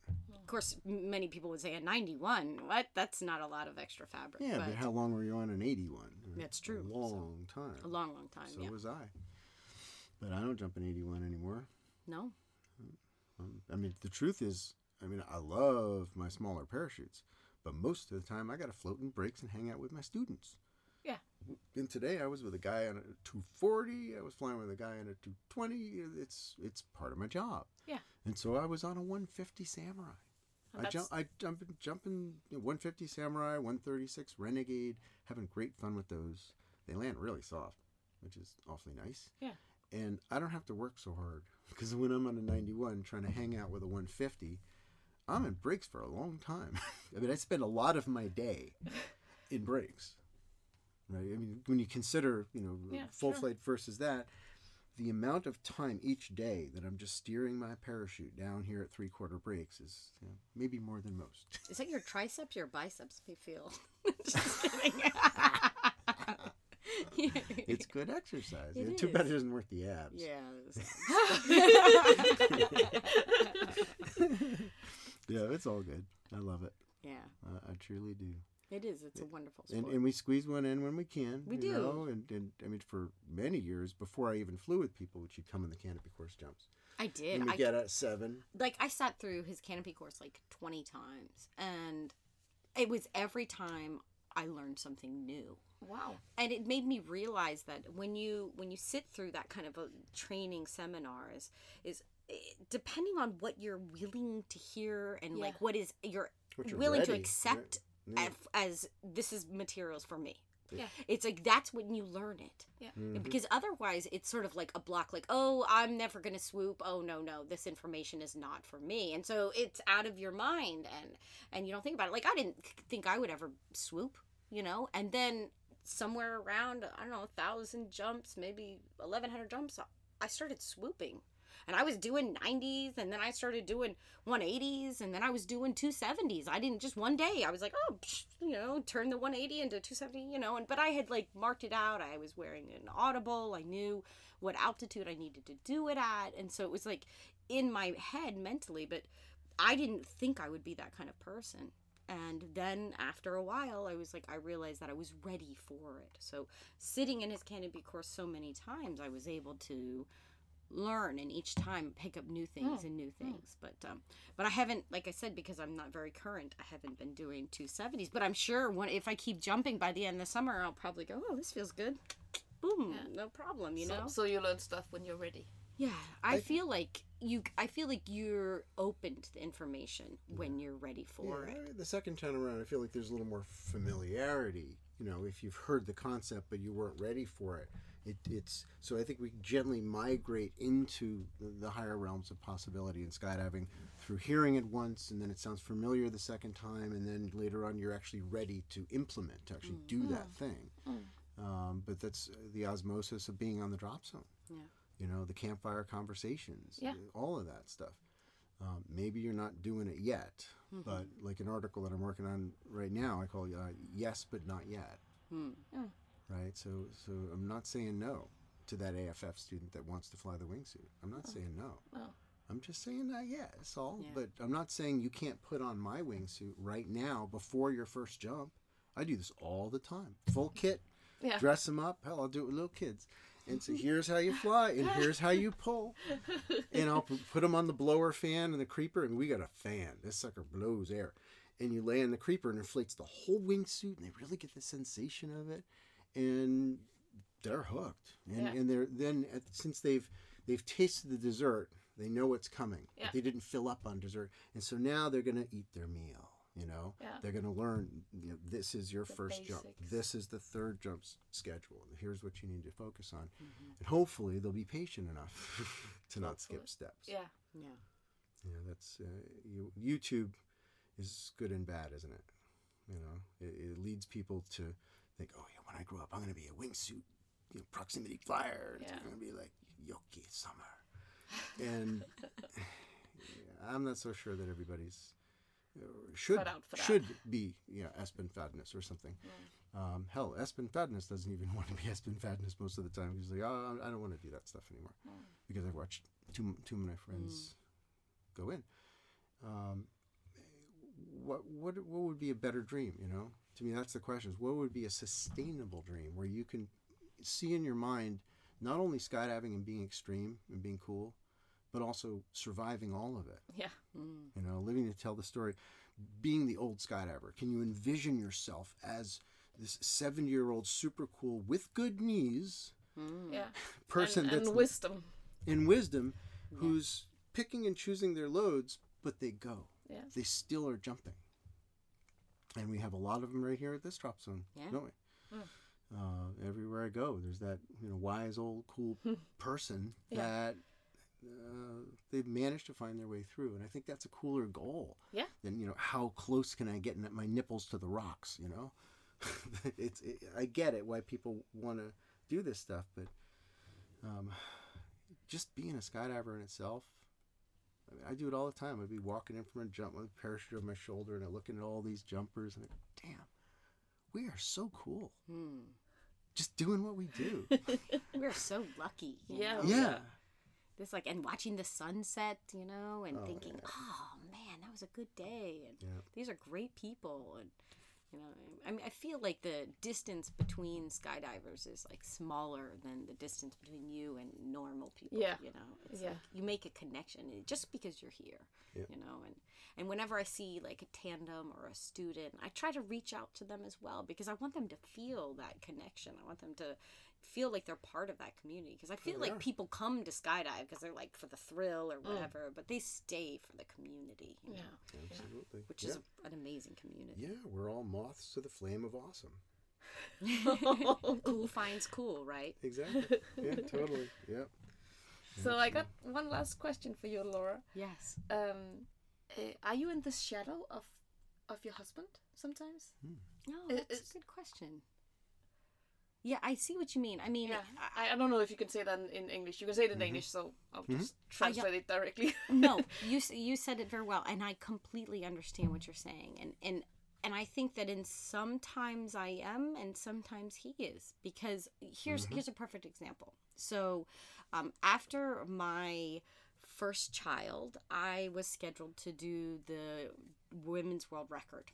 Speaker 5: Of course, many people would say a 91. What? That's not a lot of extra fabric.
Speaker 4: Yeah, but, how long were you on an 81?
Speaker 5: That's true,
Speaker 4: A
Speaker 5: so-
Speaker 4: long time.
Speaker 5: a long, long time.
Speaker 4: So
Speaker 5: yeah.
Speaker 4: was I. But I don't jump an 81 anymore.
Speaker 5: No.
Speaker 4: Um, I mean, the truth is, I mean, I love my smaller parachutes, but most of the time I got to float in breaks and hang out with my students.
Speaker 6: Yeah.
Speaker 4: And today I was with a guy on a 240. I was flying with a guy on a 220. It's it's part of my job.
Speaker 6: Yeah.
Speaker 4: And so I was on a 150 Samurai. I jump, I jump, jumping you know, 150 Samurai, 136 Renegade, having great fun with those. They land really soft, which is awfully nice.
Speaker 6: Yeah.
Speaker 4: And I don't have to work so hard because when I'm on a 91 trying to hang out with a 150, I'm in breaks for a long time. I mean, I spend a lot of my day in breaks. Right? I mean, when you consider, you know,
Speaker 6: Yeah,
Speaker 4: full
Speaker 6: sure.
Speaker 4: flight versus that, the amount of time each day that I'm just steering my parachute down here at three quarter breaks is you know, maybe more than most.
Speaker 5: Is that your triceps, your biceps? Me feel. Just kidding.
Speaker 4: it's good exercise.
Speaker 5: It
Speaker 4: Yeah, Too bad it doesn't work the abs.
Speaker 5: yeah.
Speaker 4: Yeah, it's all good. I love it.
Speaker 5: yeah.
Speaker 4: Uh, I truly do.
Speaker 5: It is. It's a wonderful sport.
Speaker 4: And, and we squeeze one in when we can.
Speaker 5: We
Speaker 4: you
Speaker 5: do.
Speaker 4: Know? And, and I mean, for many years before I even flew with people, which you'd come in the canopy course jumps.
Speaker 5: I did.
Speaker 4: And we
Speaker 5: I
Speaker 4: get at seven.
Speaker 5: like I sat through his canopy course like 20 times and it was every time I learned something new.
Speaker 6: Wow.
Speaker 5: And it made me realize that when you when you sit through that kind of a training seminar is is eh, depending on what you're willing to hear and
Speaker 6: Yeah.
Speaker 5: like what is you're
Speaker 4: What you're
Speaker 5: willing to
Speaker 4: ready,
Speaker 5: accept
Speaker 4: yeah.
Speaker 5: as, as this is materials for me.
Speaker 6: Yeah.
Speaker 5: It's like that's when you learn it.
Speaker 6: Yeah.
Speaker 4: Mm-hmm.
Speaker 5: Because otherwise it's sort of like a block like, "Oh, I'm never going to swoop. Oh, no, no. This information is not for me." And so it's out of your mind and and you don't think about it. Like I didn't think I would ever swoop, you know? And then somewhere around, I don't know, 1000 jumps, maybe 1100 jumps, I started swooping. And I was doing 90s, and then I started doing 180s, and then I was doing 270s. I didn't just one day. I was like, oh, you know, turn the 180 into 270, you know. And but I had like marked it out. I was wearing an audible. I knew what altitude I needed to do it at, and so it was like in my head mentally. But I didn't think I would be that kind of person. And then after a while, I was like, I realized that I was ready for it. So sitting in his canopy course so many times, I was able to learn and each time pick up new things and new things. But um but i haven't like i said because i'm not very current i haven't been doing 270s but i'm sure when if i keep jumping by the end of the summer i'll probably go oh this feels good. Boom no problem you
Speaker 6: so,
Speaker 5: know?
Speaker 6: so you learn stuff when you're ready.
Speaker 5: yeah i feel like you i feel like you're open to the information when you're ready for
Speaker 4: Yeah,
Speaker 5: it.
Speaker 4: the second time around, I feel like there's a little more familiarity. You know, if you've heard the concept but you weren't ready for it, it it's so I think we gently migrate into the, the higher realms of possibility in skydiving through hearing it once, and then it sounds familiar the second time, and then later on you're actually ready to implement to actually do that thing. Um, but that's uh, the osmosis of being on the drop zone.
Speaker 5: Yeah.
Speaker 4: You know, the campfire conversations,
Speaker 6: Yeah.
Speaker 4: all of that stuff. Um, maybe you're not doing it yet,
Speaker 5: Mm-hmm.
Speaker 4: but like an article that I'm working on right now, I call uh, "Yes, but not yet."
Speaker 5: Hmm.
Speaker 4: Right. So, so I'm not saying no to that AFF student that wants to fly the wingsuit. I'm not oh. saying no.
Speaker 6: Oh.
Speaker 4: I'm just saying that, yet. That's all.
Speaker 5: Yeah.
Speaker 4: But I'm not saying you can't put on my wingsuit right now before your first jump. I do this all the time. Full kit.
Speaker 6: Yeah.
Speaker 4: Dress them up. Hell, I'll do it with little kids. And so here's how you fly, and here's how you pull. And I'll put them on the blower fan and the creeper, and we got a fan. This sucker blows air. And you lay in the creeper and inflates the whole wingsuit, and they really get the sensation of it. And they're hooked. And,
Speaker 6: Yeah.
Speaker 4: and they're then at, since they've they've tasted the dessert, they know what's coming.
Speaker 6: Yeah.
Speaker 4: They didn't fill up on dessert, and so now they're gonna eat their meal. You know,
Speaker 6: Yeah.
Speaker 4: they're gonna learn. You know, this is your
Speaker 6: The
Speaker 4: first jump. This is the third jump s- schedule. Here's what you need to focus on,
Speaker 6: Mm-hmm.
Speaker 4: and hopefully they'll be patient enough to not skip steps.
Speaker 6: Yeah.
Speaker 5: yeah
Speaker 4: Yeah, that's uh, you, YouTube is good and bad, isn't it? You know, it, it leads people to think, oh yeah, when I grow up, I'm going to be a wingsuit, you know, proximity flyer.
Speaker 6: Yeah.
Speaker 4: going to be like Jokke Sommer, and yeah, I'm not so sure that everybody's should
Speaker 6: Cut out for that.
Speaker 4: should be yeah Espen Fadnes or something. Um, hell, Espen Fadnes doesn't even want to be Espen Fadnes most of the time. He's like, oh, I don't want to do that stuff anymore because I've watched too of my friends go in. Um, what what what would be a better dream? You know, to me that's the question: is what would be a sustainable dream where you can see in your mind not only skydiving and being extreme and being cool, but also surviving all of it.
Speaker 6: Yeah. Mm.
Speaker 4: You know, living to tell the story, being the old skydiver. Can you envision yourself as this seven-year-old super cool with good knees mm.
Speaker 6: Yeah.
Speaker 4: person
Speaker 6: and,
Speaker 4: that's
Speaker 6: and wisdom.
Speaker 4: in wisdom, who's picking and choosing their loads, but they go.
Speaker 6: Yeah.
Speaker 4: They still are jumping. And we have a lot of them right here at this drop zone,
Speaker 5: Yeah.
Speaker 4: don't we? Uh, everywhere I go, there's that you know wise old cool person
Speaker 6: Yeah.
Speaker 4: that uh, they've managed to find their way through, and I think that's a cooler goal
Speaker 6: Yeah.
Speaker 4: than you know how close can I get my nipples to the rocks. You know, it's it, I get it why people want to do this stuff, but um, just being a skydiver in itself. I, mean, I do it all the time. I'd be walking in from a jump with a parachute on my shoulder, and I'm looking at all these jumpers, and I, damn, we are so cool.
Speaker 5: Hmm.
Speaker 4: Just doing what we do.
Speaker 5: We're so lucky.
Speaker 6: Yeah.
Speaker 5: know?
Speaker 4: yeah.
Speaker 5: This like and watching the sunset, you know, and
Speaker 4: Oh,
Speaker 5: thinking,
Speaker 4: yeah.
Speaker 5: oh man, that was a good day, and
Speaker 4: Yeah.
Speaker 5: these are great people, and you know, I mean, I feel like the distance between skydivers is like smaller than the distance between you and normal people.
Speaker 6: Yeah.
Speaker 5: you know, it's
Speaker 6: Yeah.
Speaker 5: like you make a connection eh, just because you're here.
Speaker 4: Yeah.
Speaker 5: You know, and and whenever I see like a tandem or a student, I try to reach out to them as well because I want them to feel that connection. I want them to feel like they're part of that community because I feel
Speaker 4: they
Speaker 5: like
Speaker 4: are.
Speaker 5: people come to skydive because they're like for the thrill or whatever, but they stay for the community. You
Speaker 6: Yeah.
Speaker 4: Absolutely.
Speaker 5: which
Speaker 4: yeah.
Speaker 5: is a, an amazing community.
Speaker 4: yeah, we're all moths to the flame of awesome.
Speaker 5: cool finds cool, right?
Speaker 4: Exactly. Yeah, totally. Yep.
Speaker 6: So I got one last question for you, Laura.
Speaker 5: Yes.
Speaker 6: Um, uh, are you in the shadow of of your husband sometimes?
Speaker 5: No,
Speaker 6: It-
Speaker 5: that's
Speaker 6: it's-
Speaker 5: a good question. Yeah, I see what you mean. I mean,
Speaker 6: Yeah,
Speaker 5: I,
Speaker 6: I, I don't know if you can say that in, in English. You can say it in English, so I'll just translate it directly.
Speaker 5: no, you s- you said it very well, and I completely understand what you're saying, and and and I think that in sometimes I am, and sometimes he is, because here's here's a perfect example. So, um, after my first child, I was scheduled to do the women's world record,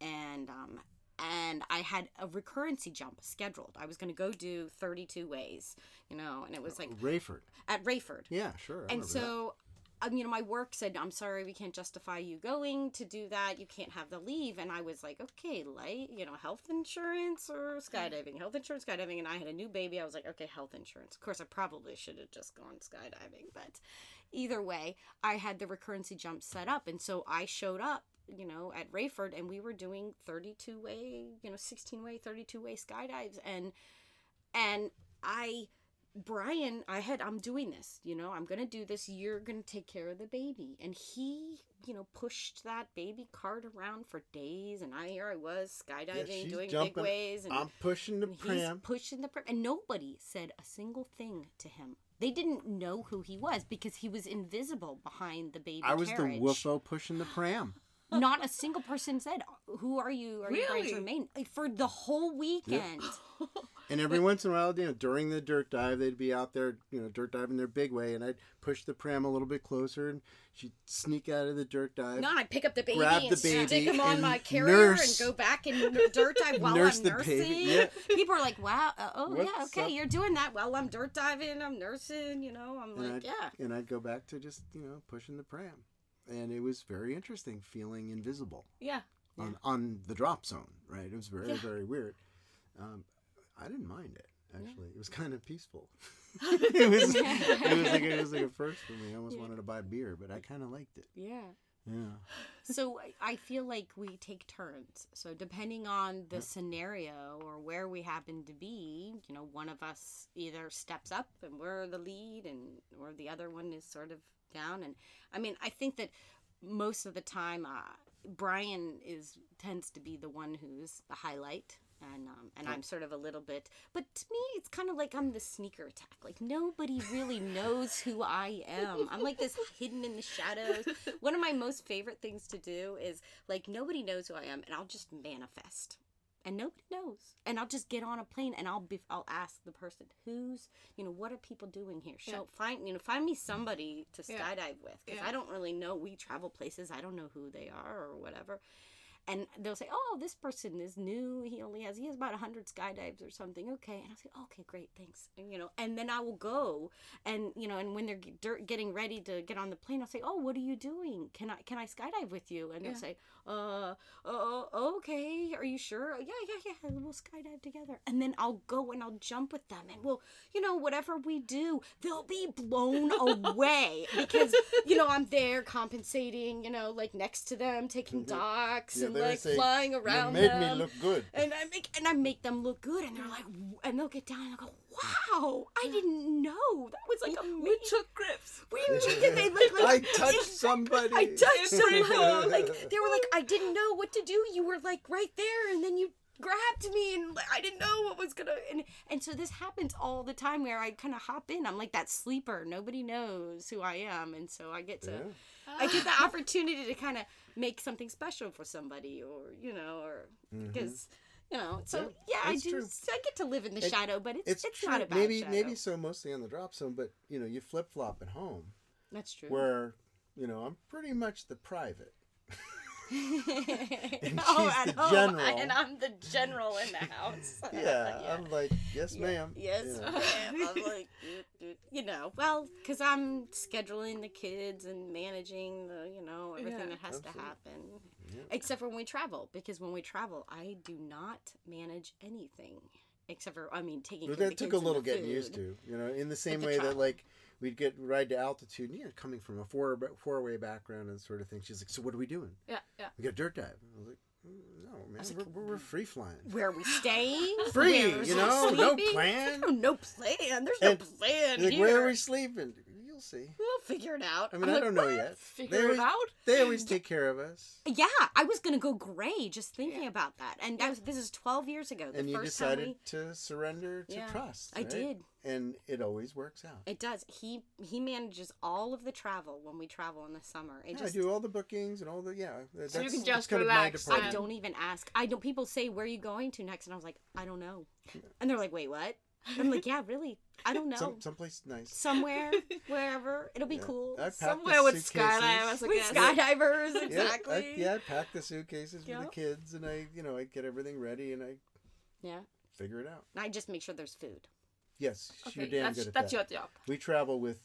Speaker 5: and um. And I had a recurrency jump scheduled. I was going to go do 32 ways, you know, and it was like
Speaker 4: Raeford.
Speaker 5: at Raeford.
Speaker 4: Yeah, sure. I
Speaker 5: And
Speaker 4: that.
Speaker 5: so, um, you know, my work said, I'm sorry, we can't justify you going to do that. You can't have the leave. And I was like, okay, light, you know, health insurance or skydiving, health insurance, skydiving. And I had a new baby. I was like, okay, health insurance. Of course, I probably should have just gone skydiving. But either way, I had the recurrency jump set up. And so I showed up. You know, at Raeford, and we were doing 32 way, you know, 16 way, 32 way skydives. And, and I, Brian, I had I'm doing this, you know, I'm gonna do this, you're gonna take care of the baby. And he, you know, pushed that baby cart around for days and I here I was skydiving,
Speaker 4: she's
Speaker 5: doing big ways and,
Speaker 4: I'm pushing the pram.
Speaker 5: pushing the pram and nobody said a single thing to him. They didn't know who he was because he was invisible behind the baby
Speaker 4: I was
Speaker 5: carriage.
Speaker 4: the whuffo pushing the pram.
Speaker 5: Not a single person said, "Who are you? Are you going to
Speaker 6: Really?
Speaker 5: remain?" For the whole weekend.
Speaker 4: And every once in a while, you know, during the dirt dive, they'd be out there, you know, dirt diving their big way, and I'd push the pram a little bit closer, and she'd sneak out of the dirt dive.
Speaker 5: No, I'd pick up the baby
Speaker 4: Grab the baby
Speaker 5: stick him on my carrier
Speaker 4: nurse-
Speaker 5: and go back and dirt dive while
Speaker 4: Nurse
Speaker 5: I'm
Speaker 4: the
Speaker 5: nursing.
Speaker 4: baby, yeah.
Speaker 5: People are like, "Wow, uh, oh yeah, okay,
Speaker 4: up?
Speaker 5: you're doing that." Well, I'm dirt diving, I'm nursing, you know. I'm
Speaker 4: and
Speaker 5: like,
Speaker 4: I'd,
Speaker 5: yeah,
Speaker 4: and I'd go back to just, you know, pushing the pram. And it was very interesting feeling invisible
Speaker 6: yeah.
Speaker 4: on, on the drop zone, right? It was very,
Speaker 6: Yeah.
Speaker 4: very weird. Um, I didn't mind it, actually. It was kind of peaceful. it, was, it, was like, it was like a first for me. I almost wanted to buy beer, but I kind of liked it.
Speaker 5: yeah.
Speaker 4: Yeah.
Speaker 5: so I- I feel like we take turns. So depending on the scenario or where we happen to be, you know, one of us either steps up and we're the lead, and or the other one is sort of down. And I mean, I think that most of the time, uh, Brian is tends to be the one who's the highlight. and um, and I'm sort of a little bit. But to me, it's kind of like I'm the sneaker attack. Like nobody really knows who I am. I'm like this hidden in the shadows. One of my most favorite things to do is like nobody knows who I am, and I'll just manifest. And nobody knows, and I'll just get on a plane, and I'll be, I'll ask the person who's, you know, what are people doing here? Show, find, you know, find me somebody to
Speaker 6: Yeah.
Speaker 5: skydive with, because
Speaker 6: Yeah.
Speaker 5: I don't really know. We travel places, I don't know who they are or whatever and they'll say, "Oh, this person is new. He only has he has about hundred skydives or something." Okay, and I'll say, "Okay, great, thanks." And, you know, and then I will go, and you know, and when they're getting ready to get on the plane, I'll say, "Oh, what are you doing? Can I can I skydive with you?" And they'll say, "Uh, uh, okay. Are you sure? Yeah, yeah, yeah. We'll skydive together." And then I'll go and I'll jump with them, and we'll, you know, whatever we do, they'll be blown away because you know I'm there compensating, you know, like next to them, taking docks
Speaker 4: Yeah,
Speaker 5: and like
Speaker 4: saying,
Speaker 5: flying
Speaker 4: You
Speaker 5: around
Speaker 4: made
Speaker 5: them.
Speaker 4: me look good.
Speaker 5: and I make and I make them look good, and they're like, and they'll get down and go, "Wow, I didn't know that was like amazing."
Speaker 6: We took grips.
Speaker 5: We did they look
Speaker 4: I
Speaker 5: like
Speaker 4: touched somebody.
Speaker 5: I touched
Speaker 6: Every
Speaker 5: someone. Like they were like, I didn't know what to do. You were like right there, and then you grabbed me, and like, I didn't know what was gonna. And and so this happens all the time where I kind of hop in. I'm like that sleeper. Nobody knows who I am, and so I get to.
Speaker 4: Yeah.
Speaker 5: I get the ah. opportunity to kind of make something special for somebody, or you know, or mm-hmm. because you know. So.
Speaker 4: Yeah,
Speaker 5: yeah, I do.
Speaker 4: true.
Speaker 5: I get to live in the
Speaker 4: It-
Speaker 5: shadow, but it's
Speaker 4: It's,
Speaker 5: it's, not a bad
Speaker 4: maybe
Speaker 5: shadow.
Speaker 4: maybe so mostly on the drop zone, but you know you flip flop at home
Speaker 5: that's true.
Speaker 4: where you know I'm pretty much the private. And
Speaker 5: oh,
Speaker 4: she's
Speaker 5: at
Speaker 4: the
Speaker 5: home,
Speaker 4: general.
Speaker 5: and I'm the general in the house.
Speaker 4: Yeah, I'm like yes, ma'am.
Speaker 5: Yes,
Speaker 4: you know.
Speaker 5: ma'am. I'm like, "Doot, doot." you know, well, because I'm scheduling the kids and managing the, you know, everything
Speaker 6: Yeah.
Speaker 5: that has
Speaker 4: Absolutely.
Speaker 5: to happen. Except for when we travel, because when we travel, I do not manage anything. Except for, I mean, taking
Speaker 4: Well,
Speaker 5: care of
Speaker 4: that took a little
Speaker 5: the
Speaker 4: getting used to, you know, in the same
Speaker 5: the
Speaker 4: way that like we'd get ride to altitude, you know, coming from a four four way background and sort of thing. She's like, "So what are we doing?
Speaker 6: Yeah, yeah.
Speaker 4: We got dirt dive." I was like, "Mm, "No, man, we're, we're free flying,
Speaker 5: Where are we staying?
Speaker 4: free, you know, no plan."
Speaker 5: No, plan. There's
Speaker 4: And,
Speaker 5: no plan
Speaker 4: Like,
Speaker 5: here.
Speaker 4: where are we sleeping? You'll see.
Speaker 5: We'll figure it out.
Speaker 4: I mean,
Speaker 5: I'm
Speaker 4: I
Speaker 5: like,
Speaker 4: don't know
Speaker 5: "What?"
Speaker 4: yet.
Speaker 6: Figure
Speaker 4: they
Speaker 6: it
Speaker 4: always,
Speaker 6: out?
Speaker 4: They always take care of us.
Speaker 5: Yeah, I was gonna go gray just thinking about that, and that was, this is twelve years ago. The
Speaker 4: and you
Speaker 5: first time
Speaker 4: decided
Speaker 5: we,
Speaker 4: to surrender to
Speaker 5: Yeah,
Speaker 4: trust.
Speaker 5: I did.
Speaker 4: and it always works out.
Speaker 5: It does. He he manages all of the travel when we travel in the summer. It
Speaker 4: Yeah, I do all the bookings and all the yeah. That's,
Speaker 6: you can just relax
Speaker 5: I don't even ask. I don't. People say, "Where are you going to next?" And I was like, "I don't know." And they're like, "Wait, what?" I'm like, "Yeah, really. I don't know.
Speaker 4: Some someplace nice.
Speaker 5: Somewhere, wherever. It'll be
Speaker 4: Yeah.
Speaker 5: cool."
Speaker 4: I packed the
Speaker 6: Somewhere with
Speaker 4: suitcases.
Speaker 6: skydivers,
Speaker 5: With
Speaker 6: guess.
Speaker 5: skydivers,
Speaker 4: Yeah,
Speaker 5: exactly.
Speaker 4: I, yeah, I packed the suitcases for the kids, and I, you know, I get everything ready, and I
Speaker 5: Yeah.
Speaker 4: figure it out.
Speaker 5: I just make sure there's food.
Speaker 4: Yes,
Speaker 6: Okay,
Speaker 4: you're damn
Speaker 6: that's,
Speaker 4: good at
Speaker 6: that's
Speaker 4: that.
Speaker 6: your job.
Speaker 4: We travel with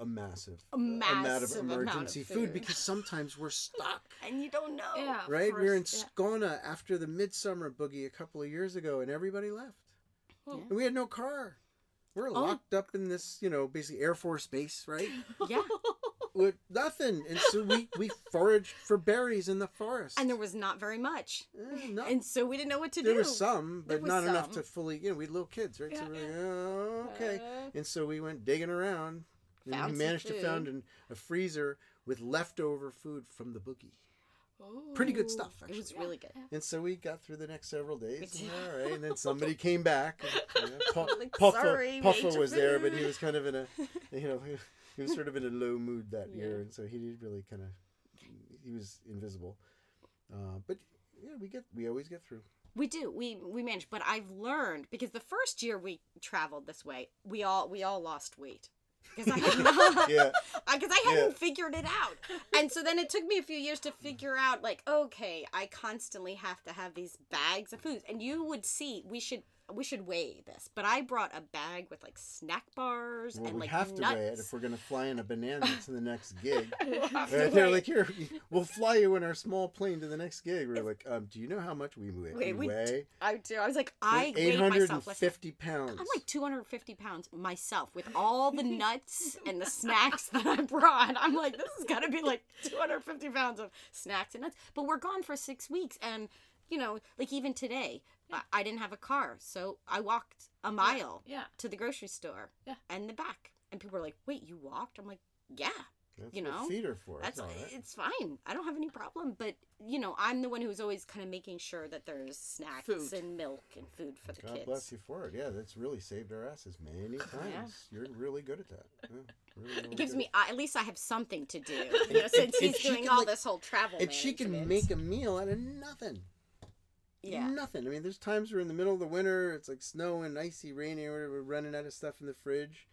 Speaker 4: a massive,
Speaker 5: A
Speaker 4: amount of
Speaker 5: massive amount of
Speaker 4: emergency food.
Speaker 5: food.
Speaker 4: because sometimes we're stuck.
Speaker 5: And you don't know.
Speaker 6: Yeah.
Speaker 4: Right, we were in
Speaker 6: course, yeah.
Speaker 4: Skona after the midsummer boogie a couple of years ago, and everybody left,
Speaker 6: Oh.
Speaker 4: and we had no car. We're
Speaker 5: Oh.
Speaker 4: locked up in this, you know, basically Air Force base, right?
Speaker 5: Yeah.
Speaker 4: with nothing, and so we we foraged for berries in the forest.
Speaker 5: And there was not very much.
Speaker 4: Eh, no-
Speaker 5: And so we didn't know what to
Speaker 4: there
Speaker 5: do.
Speaker 4: There was some, but
Speaker 5: was
Speaker 4: not enough
Speaker 5: some.
Speaker 4: to fully. You know, we had little kids, right? so we're like, oh, okay.
Speaker 5: Uh,
Speaker 4: and so we went digging around, and
Speaker 5: Found
Speaker 4: we managed to found an, a freezer with leftover food from the boogie.
Speaker 6: Oh.
Speaker 4: Pretty good stuff,
Speaker 5: It was really good.
Speaker 4: And so we got through the next several days. and all right, and then somebody came back. And, you know,
Speaker 5: Like,
Speaker 4: Puffa,
Speaker 5: "Sorry,
Speaker 4: Puffa was there, but he was kind of in a, you know, he was sort of in a low mood that
Speaker 5: Yeah.
Speaker 4: year, and so he did really kind of, he was invisible. Uh, but yeah, we get, we always get through.
Speaker 5: We do. We we manage, but I've learned because the first year we traveled this way, we all we all lost weight because I had not
Speaker 4: Yeah.
Speaker 5: because I hadn't
Speaker 4: Yeah.
Speaker 5: figured it out. And so then it took me a few years to figure out like okay, I constantly have to have these bags of food. And you would see we should we should weigh this. But I brought a bag with like snack bars
Speaker 4: Well,
Speaker 5: and
Speaker 4: we
Speaker 5: like
Speaker 4: have to
Speaker 5: nuts.
Speaker 4: weigh it if we're going to fly in a banana to the next gig.
Speaker 5: We'll
Speaker 4: Right, they're
Speaker 5: weigh
Speaker 4: like, here, we'll fly you in our small plane to the next gig. We're like, um, do you know how much we weigh? We
Speaker 5: we-
Speaker 4: weigh
Speaker 5: I do. I was like, I
Speaker 4: eight
Speaker 5: weighed
Speaker 4: hundred
Speaker 5: myself.
Speaker 4: fifty pounds.
Speaker 5: I'm like 250 pounds myself with all the nuts and the snacks that I brought. I'm like, this is gonna be like 250 pounds of snacks and nuts. But we're gone for six weeks. And, you know, like even today, I, I didn't have a car. So I walked a mile
Speaker 6: Yeah.
Speaker 5: to the grocery store
Speaker 6: Yeah.
Speaker 5: and the back. And people were like, wait, you walked? I'm like, yeah.
Speaker 4: That's
Speaker 5: you know,
Speaker 4: feed her for.
Speaker 5: That's
Speaker 4: all right.
Speaker 5: it's fine. I don't have any problem. But you know, I'm the one who's always kind of making sure that there's snacks
Speaker 6: Food.
Speaker 5: and milk and food for the
Speaker 4: God
Speaker 5: kids.
Speaker 4: bless you for it. Yeah, that's really saved our asses many times. You're really good at that. Yeah, really, really
Speaker 5: It gives
Speaker 4: good.
Speaker 5: me uh, at least I have something to do. You know, since
Speaker 4: and
Speaker 5: he's
Speaker 4: she
Speaker 5: doing
Speaker 4: can,
Speaker 5: all
Speaker 4: like-
Speaker 5: this whole travel.
Speaker 4: And she can make a meal out of nothing.
Speaker 5: Yeah.
Speaker 4: Nothing. I mean, there's times we're in the middle of the winter, it's like snowing, icy, rainy, or we're running out of stuff in the fridge.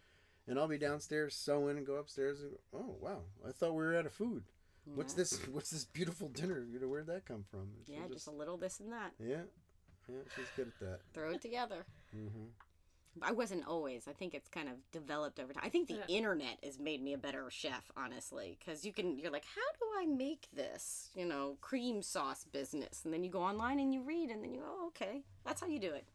Speaker 4: And I'll be downstairs sewing and go upstairs and go, oh, wow, I thought we were out of food. What's this? What's this beautiful dinner? You know, where'd that come from? And
Speaker 5: Yeah, just a little this and that.
Speaker 4: yeah, yeah, she's good at that.
Speaker 5: Throw it together.
Speaker 4: hmm
Speaker 5: I wasn't always. I think it's kind of developed over time. I think the
Speaker 6: Yeah.
Speaker 5: internet has made me a better chef, honestly, because you can. You're like, how do I make this? You know, cream sauce business, and then you go online and you read, and then you go, oh, okay, that's how you do it.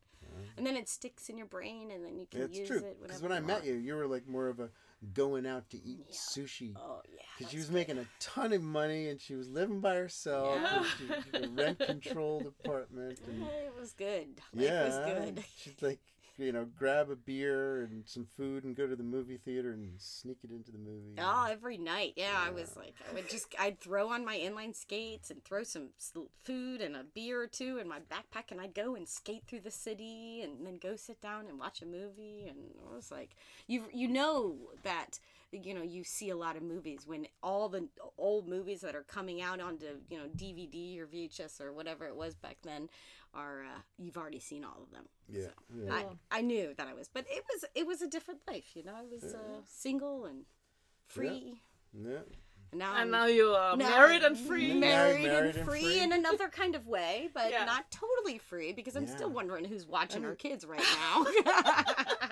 Speaker 5: And then it sticks in your brain, and then you can
Speaker 4: It's
Speaker 5: use
Speaker 4: true.
Speaker 5: it.
Speaker 4: Because when I met you, you were like more of a going out to eat
Speaker 5: Yeah.
Speaker 4: sushi.
Speaker 5: Oh yeah.
Speaker 4: Because she
Speaker 5: that's
Speaker 4: was making a ton of money and she was living by herself.
Speaker 5: Yeah.
Speaker 4: She, she a rent controlled apartment.
Speaker 5: good.
Speaker 4: And
Speaker 5: It was good. Life
Speaker 4: yeah,
Speaker 5: was good.
Speaker 4: she'd like, you know, grab a beer and some food and go to the movie theater and sneak it into the movie.
Speaker 5: Oh, every night. Yeah, I was like, I would just, I'd throw on my inline skates and throw some food and a beer or two in my backpack, and I'd go and skate through the city, and then go sit down and watch a movie. And it was like, you you know that you know you see a lot of movies when all the old movies that are coming out onto you know DVD or VHS or whatever it was back then are uh, you've already seen all of them.
Speaker 4: Yeah.
Speaker 5: So,
Speaker 4: yeah.
Speaker 5: I, I knew that I was, but it was it was a different life, you know. I was uh, single and free.
Speaker 4: yeah.
Speaker 5: And now
Speaker 6: And
Speaker 5: I'm
Speaker 6: now you are
Speaker 5: now
Speaker 6: married and free.
Speaker 5: Married,
Speaker 4: Married
Speaker 5: and,
Speaker 4: and
Speaker 5: free
Speaker 4: free.
Speaker 5: in another kind of way, but
Speaker 6: Yeah.
Speaker 5: not totally free because I'm still wondering who's watching our kids right now.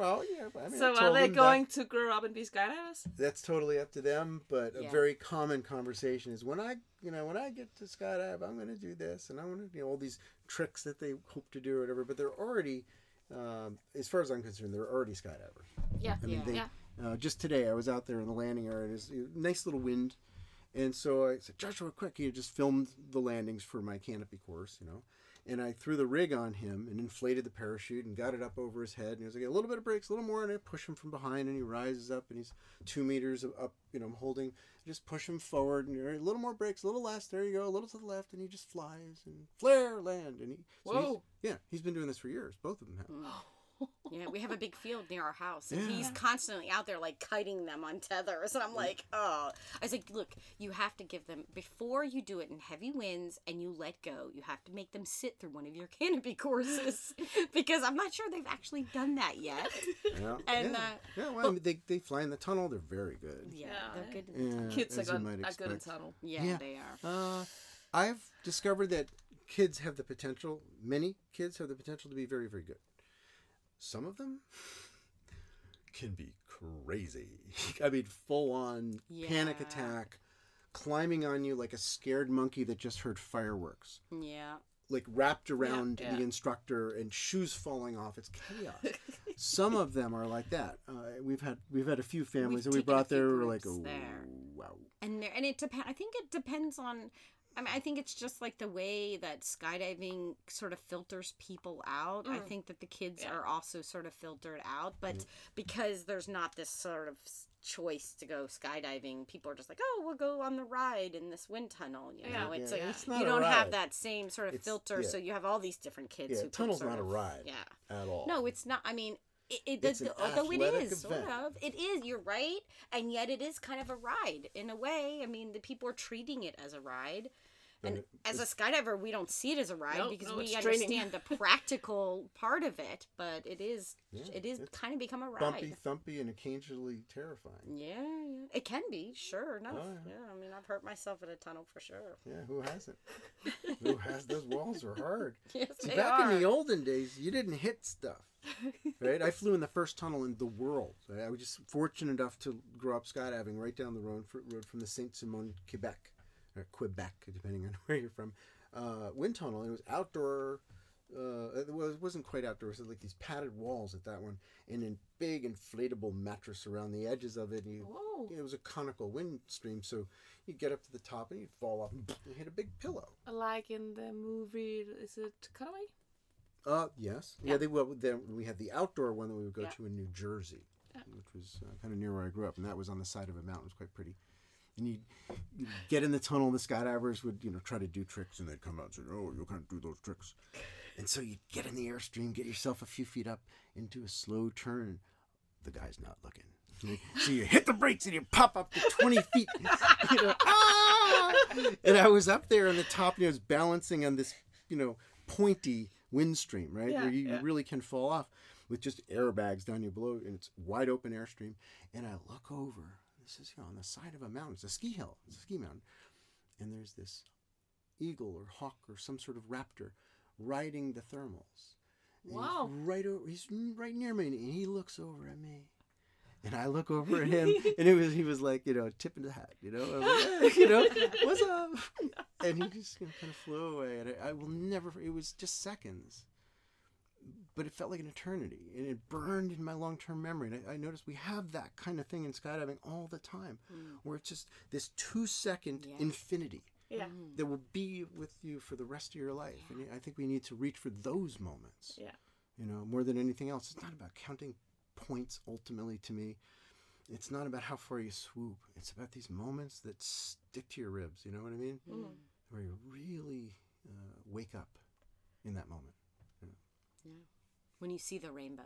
Speaker 4: Well, yeah. I mean, I
Speaker 6: so are they
Speaker 4: them that-
Speaker 6: going to grow up and be skydivers?
Speaker 4: that's totally up to them. But
Speaker 5: Yeah.
Speaker 4: a very common conversation is when I, you know, when I get to skydive, I'm going to do this, and I want to, you know, all these tricks that they hope to do or whatever. But they're already, um, as far as I'm concerned, they're already skydivers.
Speaker 6: Yeah.
Speaker 4: I mean,
Speaker 5: Yeah.
Speaker 4: they,
Speaker 6: Yeah.
Speaker 4: uh, just today I was out there in the landing area. and It's a nice little wind, and so I said, Joshua, quick! You just filmed the landings for my canopy course, you know. And I threw the rig on him and inflated the parachute and got it up over his head. And he was like, a little bit of brakes, a little more, and I push him from behind, and he rises up, and he's two meters up. You know, I'm holding, just push him forward, and you're a little more brakes, a little less. There you go, a little to the left, and he just flies and flare land. And he, so he's-
Speaker 6: Whoa.
Speaker 4: yeah, he's been doing this for years. Both of them have. Hmm.
Speaker 5: yeah, we have a big field near our house, and
Speaker 4: Yeah.
Speaker 5: he's constantly out there like kiting them on tethers, and I'm like, oh, I was like, look, you have to give them before you do it in heavy winds and you let go. You have to make them sit through one of your canopy courses because I'm not sure they've actually done that yet.
Speaker 4: Yeah,
Speaker 5: And,
Speaker 4: yeah.
Speaker 5: uh,
Speaker 4: yeah well, I mean, they, they fly in the tunnel. They're very good.
Speaker 5: Yeah,
Speaker 6: Yeah,
Speaker 5: they're good. in the tunnel.
Speaker 4: Yeah,
Speaker 6: Kids are
Speaker 4: as
Speaker 6: good,
Speaker 4: might
Speaker 6: are good in tunnel.
Speaker 5: Yeah,
Speaker 4: Yeah.
Speaker 5: they are.
Speaker 4: Uh, I've discovered that kids have the potential, many kids have the potential to be very, very good. Some of them can be crazy. I mean, full on panic attack, climbing on you like a scared monkey that just heard fireworks.
Speaker 5: Yeah.
Speaker 4: Like wrapped around
Speaker 6: yeah.
Speaker 4: the instructor and shoes falling off. It's chaos. Some of them are like that. Uh, we've had we've had a few families that we brought there. We're like, oh
Speaker 5: there.
Speaker 4: wow.
Speaker 5: and there, and it depends. I think it depends on. I mean, I think it's just like the way that skydiving sort of filters people out. I
Speaker 6: Mm.
Speaker 5: think that the kids
Speaker 6: Yeah.
Speaker 5: are also sort of filtered out, but because there's not this sort of choice to go skydiving, people are just like, oh, we'll go on the ride in this wind tunnel. You
Speaker 6: Yeah.
Speaker 5: know, it's
Speaker 4: Yeah,
Speaker 5: like
Speaker 4: it's not
Speaker 5: you don't have
Speaker 4: ride.
Speaker 5: that same sort of
Speaker 4: It's-
Speaker 5: filter.
Speaker 4: yeah.
Speaker 5: So you have all these different kids.
Speaker 4: Yeah,
Speaker 5: who can
Speaker 4: tunnel's
Speaker 5: sort
Speaker 4: not a ride
Speaker 5: Yeah.
Speaker 4: at all.
Speaker 5: No, it's not. I mean, it, it
Speaker 4: It's
Speaker 5: the, although it is sort of, it is. You're right, and yet it is kind of a ride in a way. I mean, the people are treating it as a ride, and as a skydiver, we don't see it as a ride
Speaker 6: No,
Speaker 5: because
Speaker 6: no,
Speaker 5: we understand the practical part of it. But it is,
Speaker 4: Yeah,
Speaker 5: it is kind of become a ride.
Speaker 4: bumpy, thumpy, and occasionally terrifying.
Speaker 5: Yeah, yeah, it can be. Sure enough.
Speaker 4: Oh, yeah.
Speaker 5: yeah. I mean, I've hurt myself in a tunnel for sure.
Speaker 4: Yeah, who hasn't? who has? Those walls are hard.
Speaker 5: Yes,
Speaker 4: See,
Speaker 5: they
Speaker 4: back
Speaker 5: are.
Speaker 4: in the olden days, you didn't hit stuff, right? I flew in the first tunnel in the world. I was just fortunate enough to grow up skydiving right down the road, fr- road from the Saint Simon, Quebec, or Quebec, depending on where you're from, uh, wind tunnel. And it was outdoor. Uh, it was, wasn't quite outdoor. It was like these padded walls at that one, and then big inflatable mattress around the edges of it. You,
Speaker 6: Whoa.
Speaker 4: it was a conical wind stream, so you get up to the top and you'd fall off and you hit a big pillow.
Speaker 6: Like in the movie, is it Cutaway?
Speaker 4: Uh, yes. Yeah,
Speaker 6: Yeah.
Speaker 4: they will. Then we had the outdoor one that we would go
Speaker 6: Yeah.
Speaker 4: to in New Jersey. which was uh, kind of near where I grew up, and that was on the side of a mountain. It was quite pretty. And you get in the tunnel, the skydivers would you know try to do tricks, and they'd come out and say, "Oh, you can't do those tricks." And so you get in the airstream, get yourself a few feet up into a slow turn. The guy's not looking. So you hit the brakes and you pop up to 20 feet. You know, ah! And I was up there on the top and I was balancing on this, you know, pointy wind stream, right?
Speaker 6: Yeah,
Speaker 4: Where you,
Speaker 6: yeah.
Speaker 4: really can fall off with just airbags down you below and it's wide open airstream. And I look over. This is you know, on the side of a mountain. It's a ski hill. It's a ski mountain. And there's this eagle or hawk or some sort of raptor riding the thermals. And
Speaker 6: Wow.
Speaker 4: right over. He's right near me, and he looks over at me, and I look over at him, and it was he was like you know tipping the hat, you know, like, you know, what's up? And he just you know, kind of flew away, and I, I will never. It was just seconds, but it felt like an eternity, and it burned in my long term memory. And I, I noticed we have that kind of thing in skydiving all the time, where it's just this two second
Speaker 5: Yeah.
Speaker 4: infinity
Speaker 6: Yeah.
Speaker 4: that will be with you for the rest of your life. And I think we need to reach for those moments.
Speaker 6: Yeah.
Speaker 4: You know, more than anything else. It's not about counting points ultimately to me. It's not about how far you swoop. It's about these moments that stick to your ribs. You know what I mean?
Speaker 6: Mm.
Speaker 4: Where you really uh, wake up in that moment.
Speaker 5: When you see the rainbow.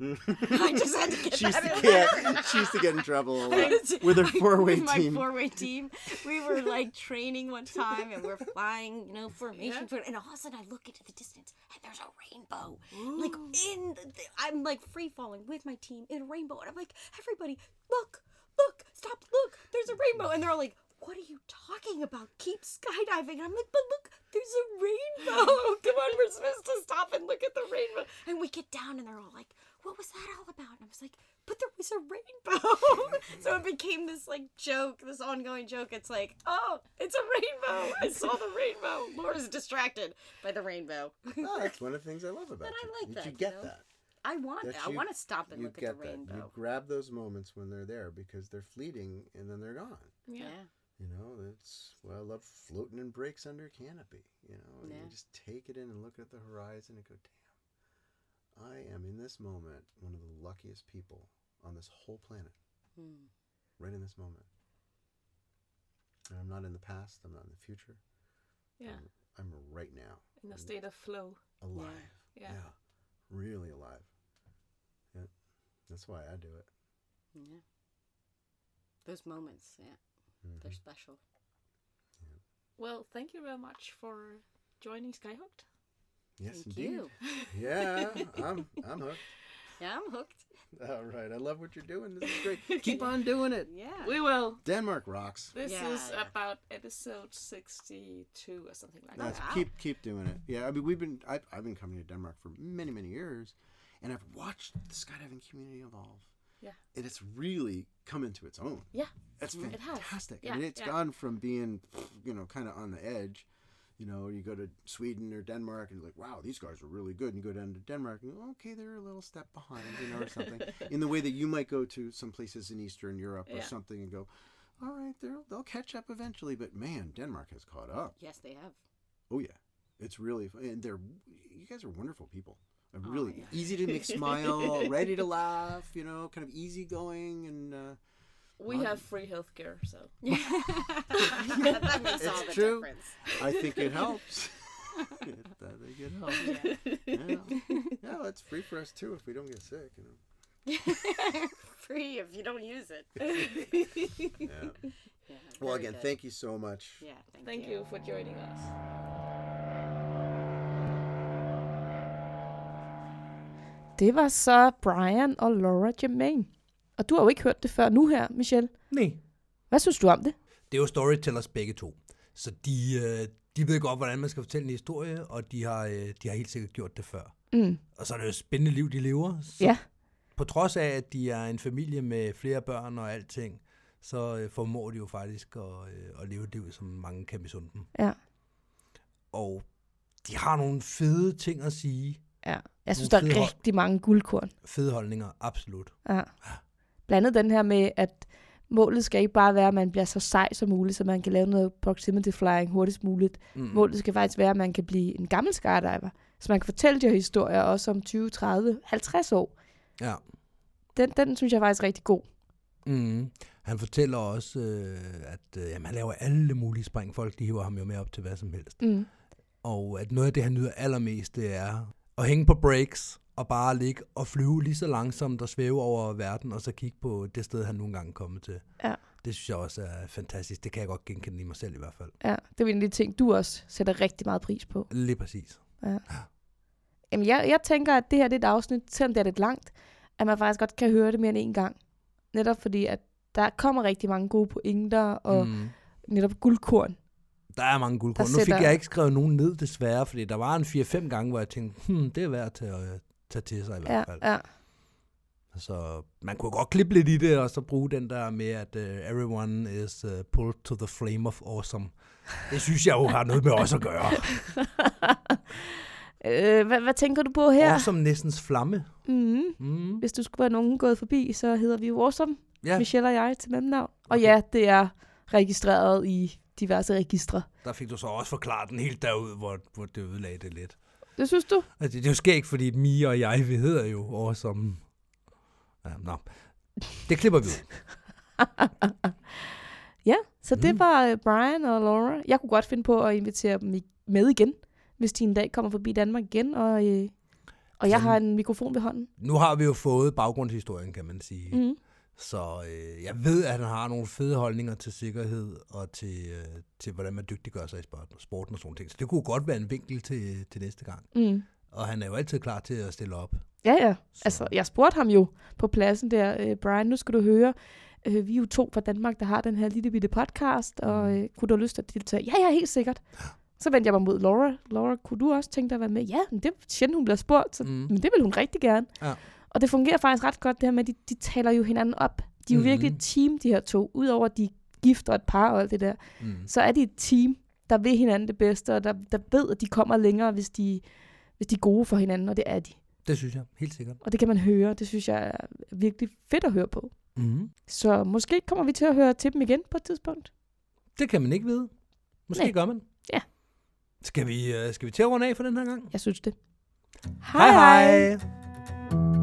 Speaker 5: I just had to get
Speaker 4: she used to get, she used to get in trouble a lot
Speaker 5: With
Speaker 4: her four-way
Speaker 5: my
Speaker 4: team.
Speaker 5: four-way team. We were like training one time, and we're flying, you know, formation, for and all of a sudden I look into the distance, and there's a rainbow, like in. The, the- I'm like free falling with my team in a rainbow, and I'm like, everybody, look, look, stop, look, there's a rainbow, and they're all like. What are you talking about? Keep skydiving. And I'm like, but look, there's a rainbow. Come on, we're supposed to stop and look at the rainbow. And we get down, and they're all like, what was that all about? And I was like, but there was a rainbow. so it became this like joke, this ongoing joke. It's like, oh, it's a rainbow. I saw the rainbow. Laura's distracted by the rainbow.
Speaker 4: Oh, that's one of the things I love about it.
Speaker 5: But I like
Speaker 4: that
Speaker 5: that,
Speaker 4: you
Speaker 5: you
Speaker 4: get
Speaker 5: know?
Speaker 4: that.
Speaker 5: I want
Speaker 4: that
Speaker 5: I
Speaker 4: you-
Speaker 5: want to stop and
Speaker 4: you
Speaker 5: look at
Speaker 4: get
Speaker 5: the
Speaker 4: that.
Speaker 5: rainbow.
Speaker 4: You grab those moments when they're there because they're fleeting and then they're gone.
Speaker 6: Yeah.
Speaker 5: yeah.
Speaker 4: You know, that's well, I love floating in brakes under a canopy. You know,
Speaker 5: Yeah.
Speaker 4: you just take it in and look at the horizon and go, damn, I am in this moment one of the luckiest people on this whole planet,
Speaker 5: Hmm.
Speaker 4: right in this moment. And I'm not in the past. I'm not in the future.
Speaker 6: Yeah.
Speaker 4: I'm right now,
Speaker 6: In a state of flow.
Speaker 4: alive.
Speaker 6: Yeah.
Speaker 4: really alive. Yeah, that's why I do it.
Speaker 5: Yeah. Those moments, yeah,
Speaker 4: Mhm.
Speaker 5: they're special.
Speaker 6: Well, thank you very much for joining Skyhooked.
Speaker 4: Yes,
Speaker 5: Thank
Speaker 4: indeed.
Speaker 5: you.
Speaker 4: Yeah, I'm I'm hooked.
Speaker 5: Yeah, I'm hooked.
Speaker 4: All right, I love what you're doing. This is great. Keep on doing it.
Speaker 5: Yeah.
Speaker 6: We will.
Speaker 4: Denmark rocks.
Speaker 6: This
Speaker 5: Yeah,
Speaker 6: is
Speaker 5: yeah.
Speaker 6: about episode 62 or something like
Speaker 4: That's,
Speaker 6: that.
Speaker 5: wow.
Speaker 4: Keep keep doing it. Yeah, I mean we've been I've, I've been coming to Denmark for many many years, and I've watched the skydiving community evolve.
Speaker 6: Yeah.
Speaker 4: and it's really come into its own.
Speaker 6: Yeah.
Speaker 4: That's mm-hmm.
Speaker 6: It has.
Speaker 4: fantastic.
Speaker 6: Yeah,
Speaker 4: I mean, it's
Speaker 6: yeah.
Speaker 4: gone from being you know kind of on the edge. You know, you go to Sweden or Denmark and you're like, wow, these guys are really good. And you go down to Denmark and go, okay, they're a little step behind, you know, or something. In the way that you might go to some places in Eastern Europe or
Speaker 6: Yeah.
Speaker 4: something and go, all right, they'll they'll catch up eventually. But man, Denmark has caught up.
Speaker 5: Yes, they have.
Speaker 4: Oh yeah, it's really fun. and they're you guys are wonderful people. Uh,
Speaker 5: Oh,
Speaker 4: really
Speaker 5: yeah.
Speaker 4: easy to make smile, ready to laugh. You know, kind of easygoing and. Uh,
Speaker 6: We have free healthcare, so.
Speaker 5: that makes all
Speaker 4: It's
Speaker 5: the
Speaker 4: true.
Speaker 5: difference.
Speaker 4: I think it helps. it, I think it helps. Yeah. yeah, it's free for us too if we don't get sick. You know.
Speaker 5: Free if you don't use it.
Speaker 4: Yeah.
Speaker 5: Yeah,
Speaker 4: Well, again,
Speaker 5: good.
Speaker 4: thank you so much.
Speaker 5: Yeah, thank,
Speaker 6: Thank you for joining us.
Speaker 3: Det var så Brian og Laura Jermaine. Og du har jo ikke hørt det før nu her, Michelle.
Speaker 2: Nej.
Speaker 3: Hvad synes du om det?
Speaker 2: Det er jo storytellers begge to. Så de, øh, de ved godt, hvordan man skal fortælle en historie, og de har, øh, de har helt sikkert gjort det før.
Speaker 3: Mm.
Speaker 2: Og så er det jo et spændende liv, de lever. Så
Speaker 3: Ja.
Speaker 2: På trods af, at de er en familie med flere børn og alting, så øh, formår de jo faktisk at, øh, at leve et liv, som mange kan misunde dem.
Speaker 3: Ja.
Speaker 2: Og de har nogle fede ting at sige.
Speaker 3: Ja. Jeg synes,
Speaker 2: Nogle
Speaker 3: der er
Speaker 2: fede
Speaker 3: rigtig mange guldkorn.
Speaker 2: Fede holdninger, absolut.
Speaker 3: Ja. Blandt andet den her med, at målet skal ikke bare være, at man bliver så sej som muligt, så man kan lave noget proximity flying hurtigst muligt.
Speaker 2: Mm.
Speaker 3: Målet skal faktisk være, at man kan blive en gammel skydiver, så man kan fortælle de her historier også om 20, 30, 50 år.
Speaker 2: Ja.
Speaker 3: den, den synes jeg er faktisk rigtig god.
Speaker 2: Mm. Han fortæller også, øh, at øh, jamen, han laver alle mulige spring. Folk de hiver ham jo med op til hvad som helst.
Speaker 3: Mm.
Speaker 2: Og at noget af det, han nyder allermest, det er at hænge på breaks og bare ligge og flyve lige så langsomt og svæve over verden, og så kigge på det sted, han nogle gange er kommet til.
Speaker 3: Ja.
Speaker 2: Det synes jeg også er fantastisk. Det kan jeg godt genkende i mig selv i hvert fald.
Speaker 3: Ja, det er en af de ting, du også sætter rigtig meget pris på.
Speaker 2: Lige præcis.
Speaker 3: Ja. Jamen, jeg, jeg tænker, at det her det er et afsnit, selvom det er lidt langt, at man faktisk godt kan høre det mere end en gang. Netop fordi, at der kommer rigtig mange gode pointer, og. Mm. netop guldkorn.
Speaker 2: Der er mange guldkorn. Nu fik jeg ikke skrevet nogen ned, desværre, fordi der var en 4-5 gange, hvor jeg tænkte, hmm, det er værd til at øh, tage til sig i
Speaker 3: Ja,
Speaker 2: hvert fald.
Speaker 3: ja.
Speaker 2: Så man kunne godt klippe lidt i det, og så bruge den der med, at uh, everyone is uh, pulled to the flame of awesome. Det synes jeg jo har noget med os at gøre.
Speaker 3: øh, hvad, hvad tænker du på her?
Speaker 2: Awesome næstens flamme.
Speaker 3: Mm.
Speaker 2: Mm.
Speaker 3: Hvis du skulle være nogen gået forbi, så hedder vi jo Awesome,
Speaker 2: Ja,
Speaker 3: Michelle og jeg til mellemnavn. Og
Speaker 2: Okay.
Speaker 3: ja, det er registreret i diverse registre.
Speaker 2: der fik du så også forklaret den helt derud, hvor, hvor det ødelagde det lidt.
Speaker 3: Det synes du?
Speaker 2: Altså, det er jo skægt, fordi Mia og jeg, vi hedder jo awesome. Ja, nå. Det klipper vi ud.
Speaker 3: Ja, så det
Speaker 2: Mm.
Speaker 3: var øh, Brian og Laura. Jeg kunne godt finde på at invitere dem med igen, hvis de en dag kommer forbi Danmark igen, og, øh, og jeg har en mikrofon ved hånden.
Speaker 2: Nu har vi jo fået baggrundshistorien, kan man sige.
Speaker 3: Mm.
Speaker 2: Så øh, jeg ved, at han har nogle fede holdninger til sikkerhed og til, øh, til hvordan man dygtiggør sig i sporten, sporten og sådan ting. Så det kunne godt være en vinkel til, til næste gang.
Speaker 3: Mm.
Speaker 2: Og han er jo altid klar til at stille op.
Speaker 3: Ja, ja.
Speaker 2: Så.
Speaker 3: Altså, jeg spurgte ham jo på pladsen der, øh, Brian, nu skal du høre, øh, vi er jo to fra Danmark, der har den her lille bitte podcast, og
Speaker 2: Mm.
Speaker 3: øh, kunne du have lyst til at deltage? Ja, ja, helt sikkert. Så vendte jeg mig mod Laura. Laura, kunne du også tænke dig at være med? Ja, men det er sjældent, hun bliver spurgt, så
Speaker 2: Mm.
Speaker 3: men det vil hun rigtig gerne.
Speaker 2: Ja.
Speaker 3: Og det fungerer faktisk ret godt, det her med, at de, de taler jo hinanden op. De er jo
Speaker 2: Mhm.
Speaker 3: virkelig et team, de her to. Udover at de er gift og et par og alt det der,
Speaker 2: Mm.
Speaker 3: så er de et team, der vil hinanden det bedste, og der, der ved, at de kommer længere, hvis de, hvis de er gode for hinanden, og det er de.
Speaker 2: Det synes jeg, helt sikkert.
Speaker 3: Og det kan man høre. Det synes jeg er virkelig fedt at høre på.
Speaker 2: Mm.
Speaker 3: Så måske kommer vi til at høre til dem igen på et tidspunkt.
Speaker 2: Det kan man ikke vide. Måske
Speaker 3: Nej.
Speaker 2: gør man.
Speaker 3: Ja.
Speaker 2: Skal vi, øh, skal vi til at runde af for den her gang?
Speaker 3: Jeg synes det.
Speaker 2: hej. hej.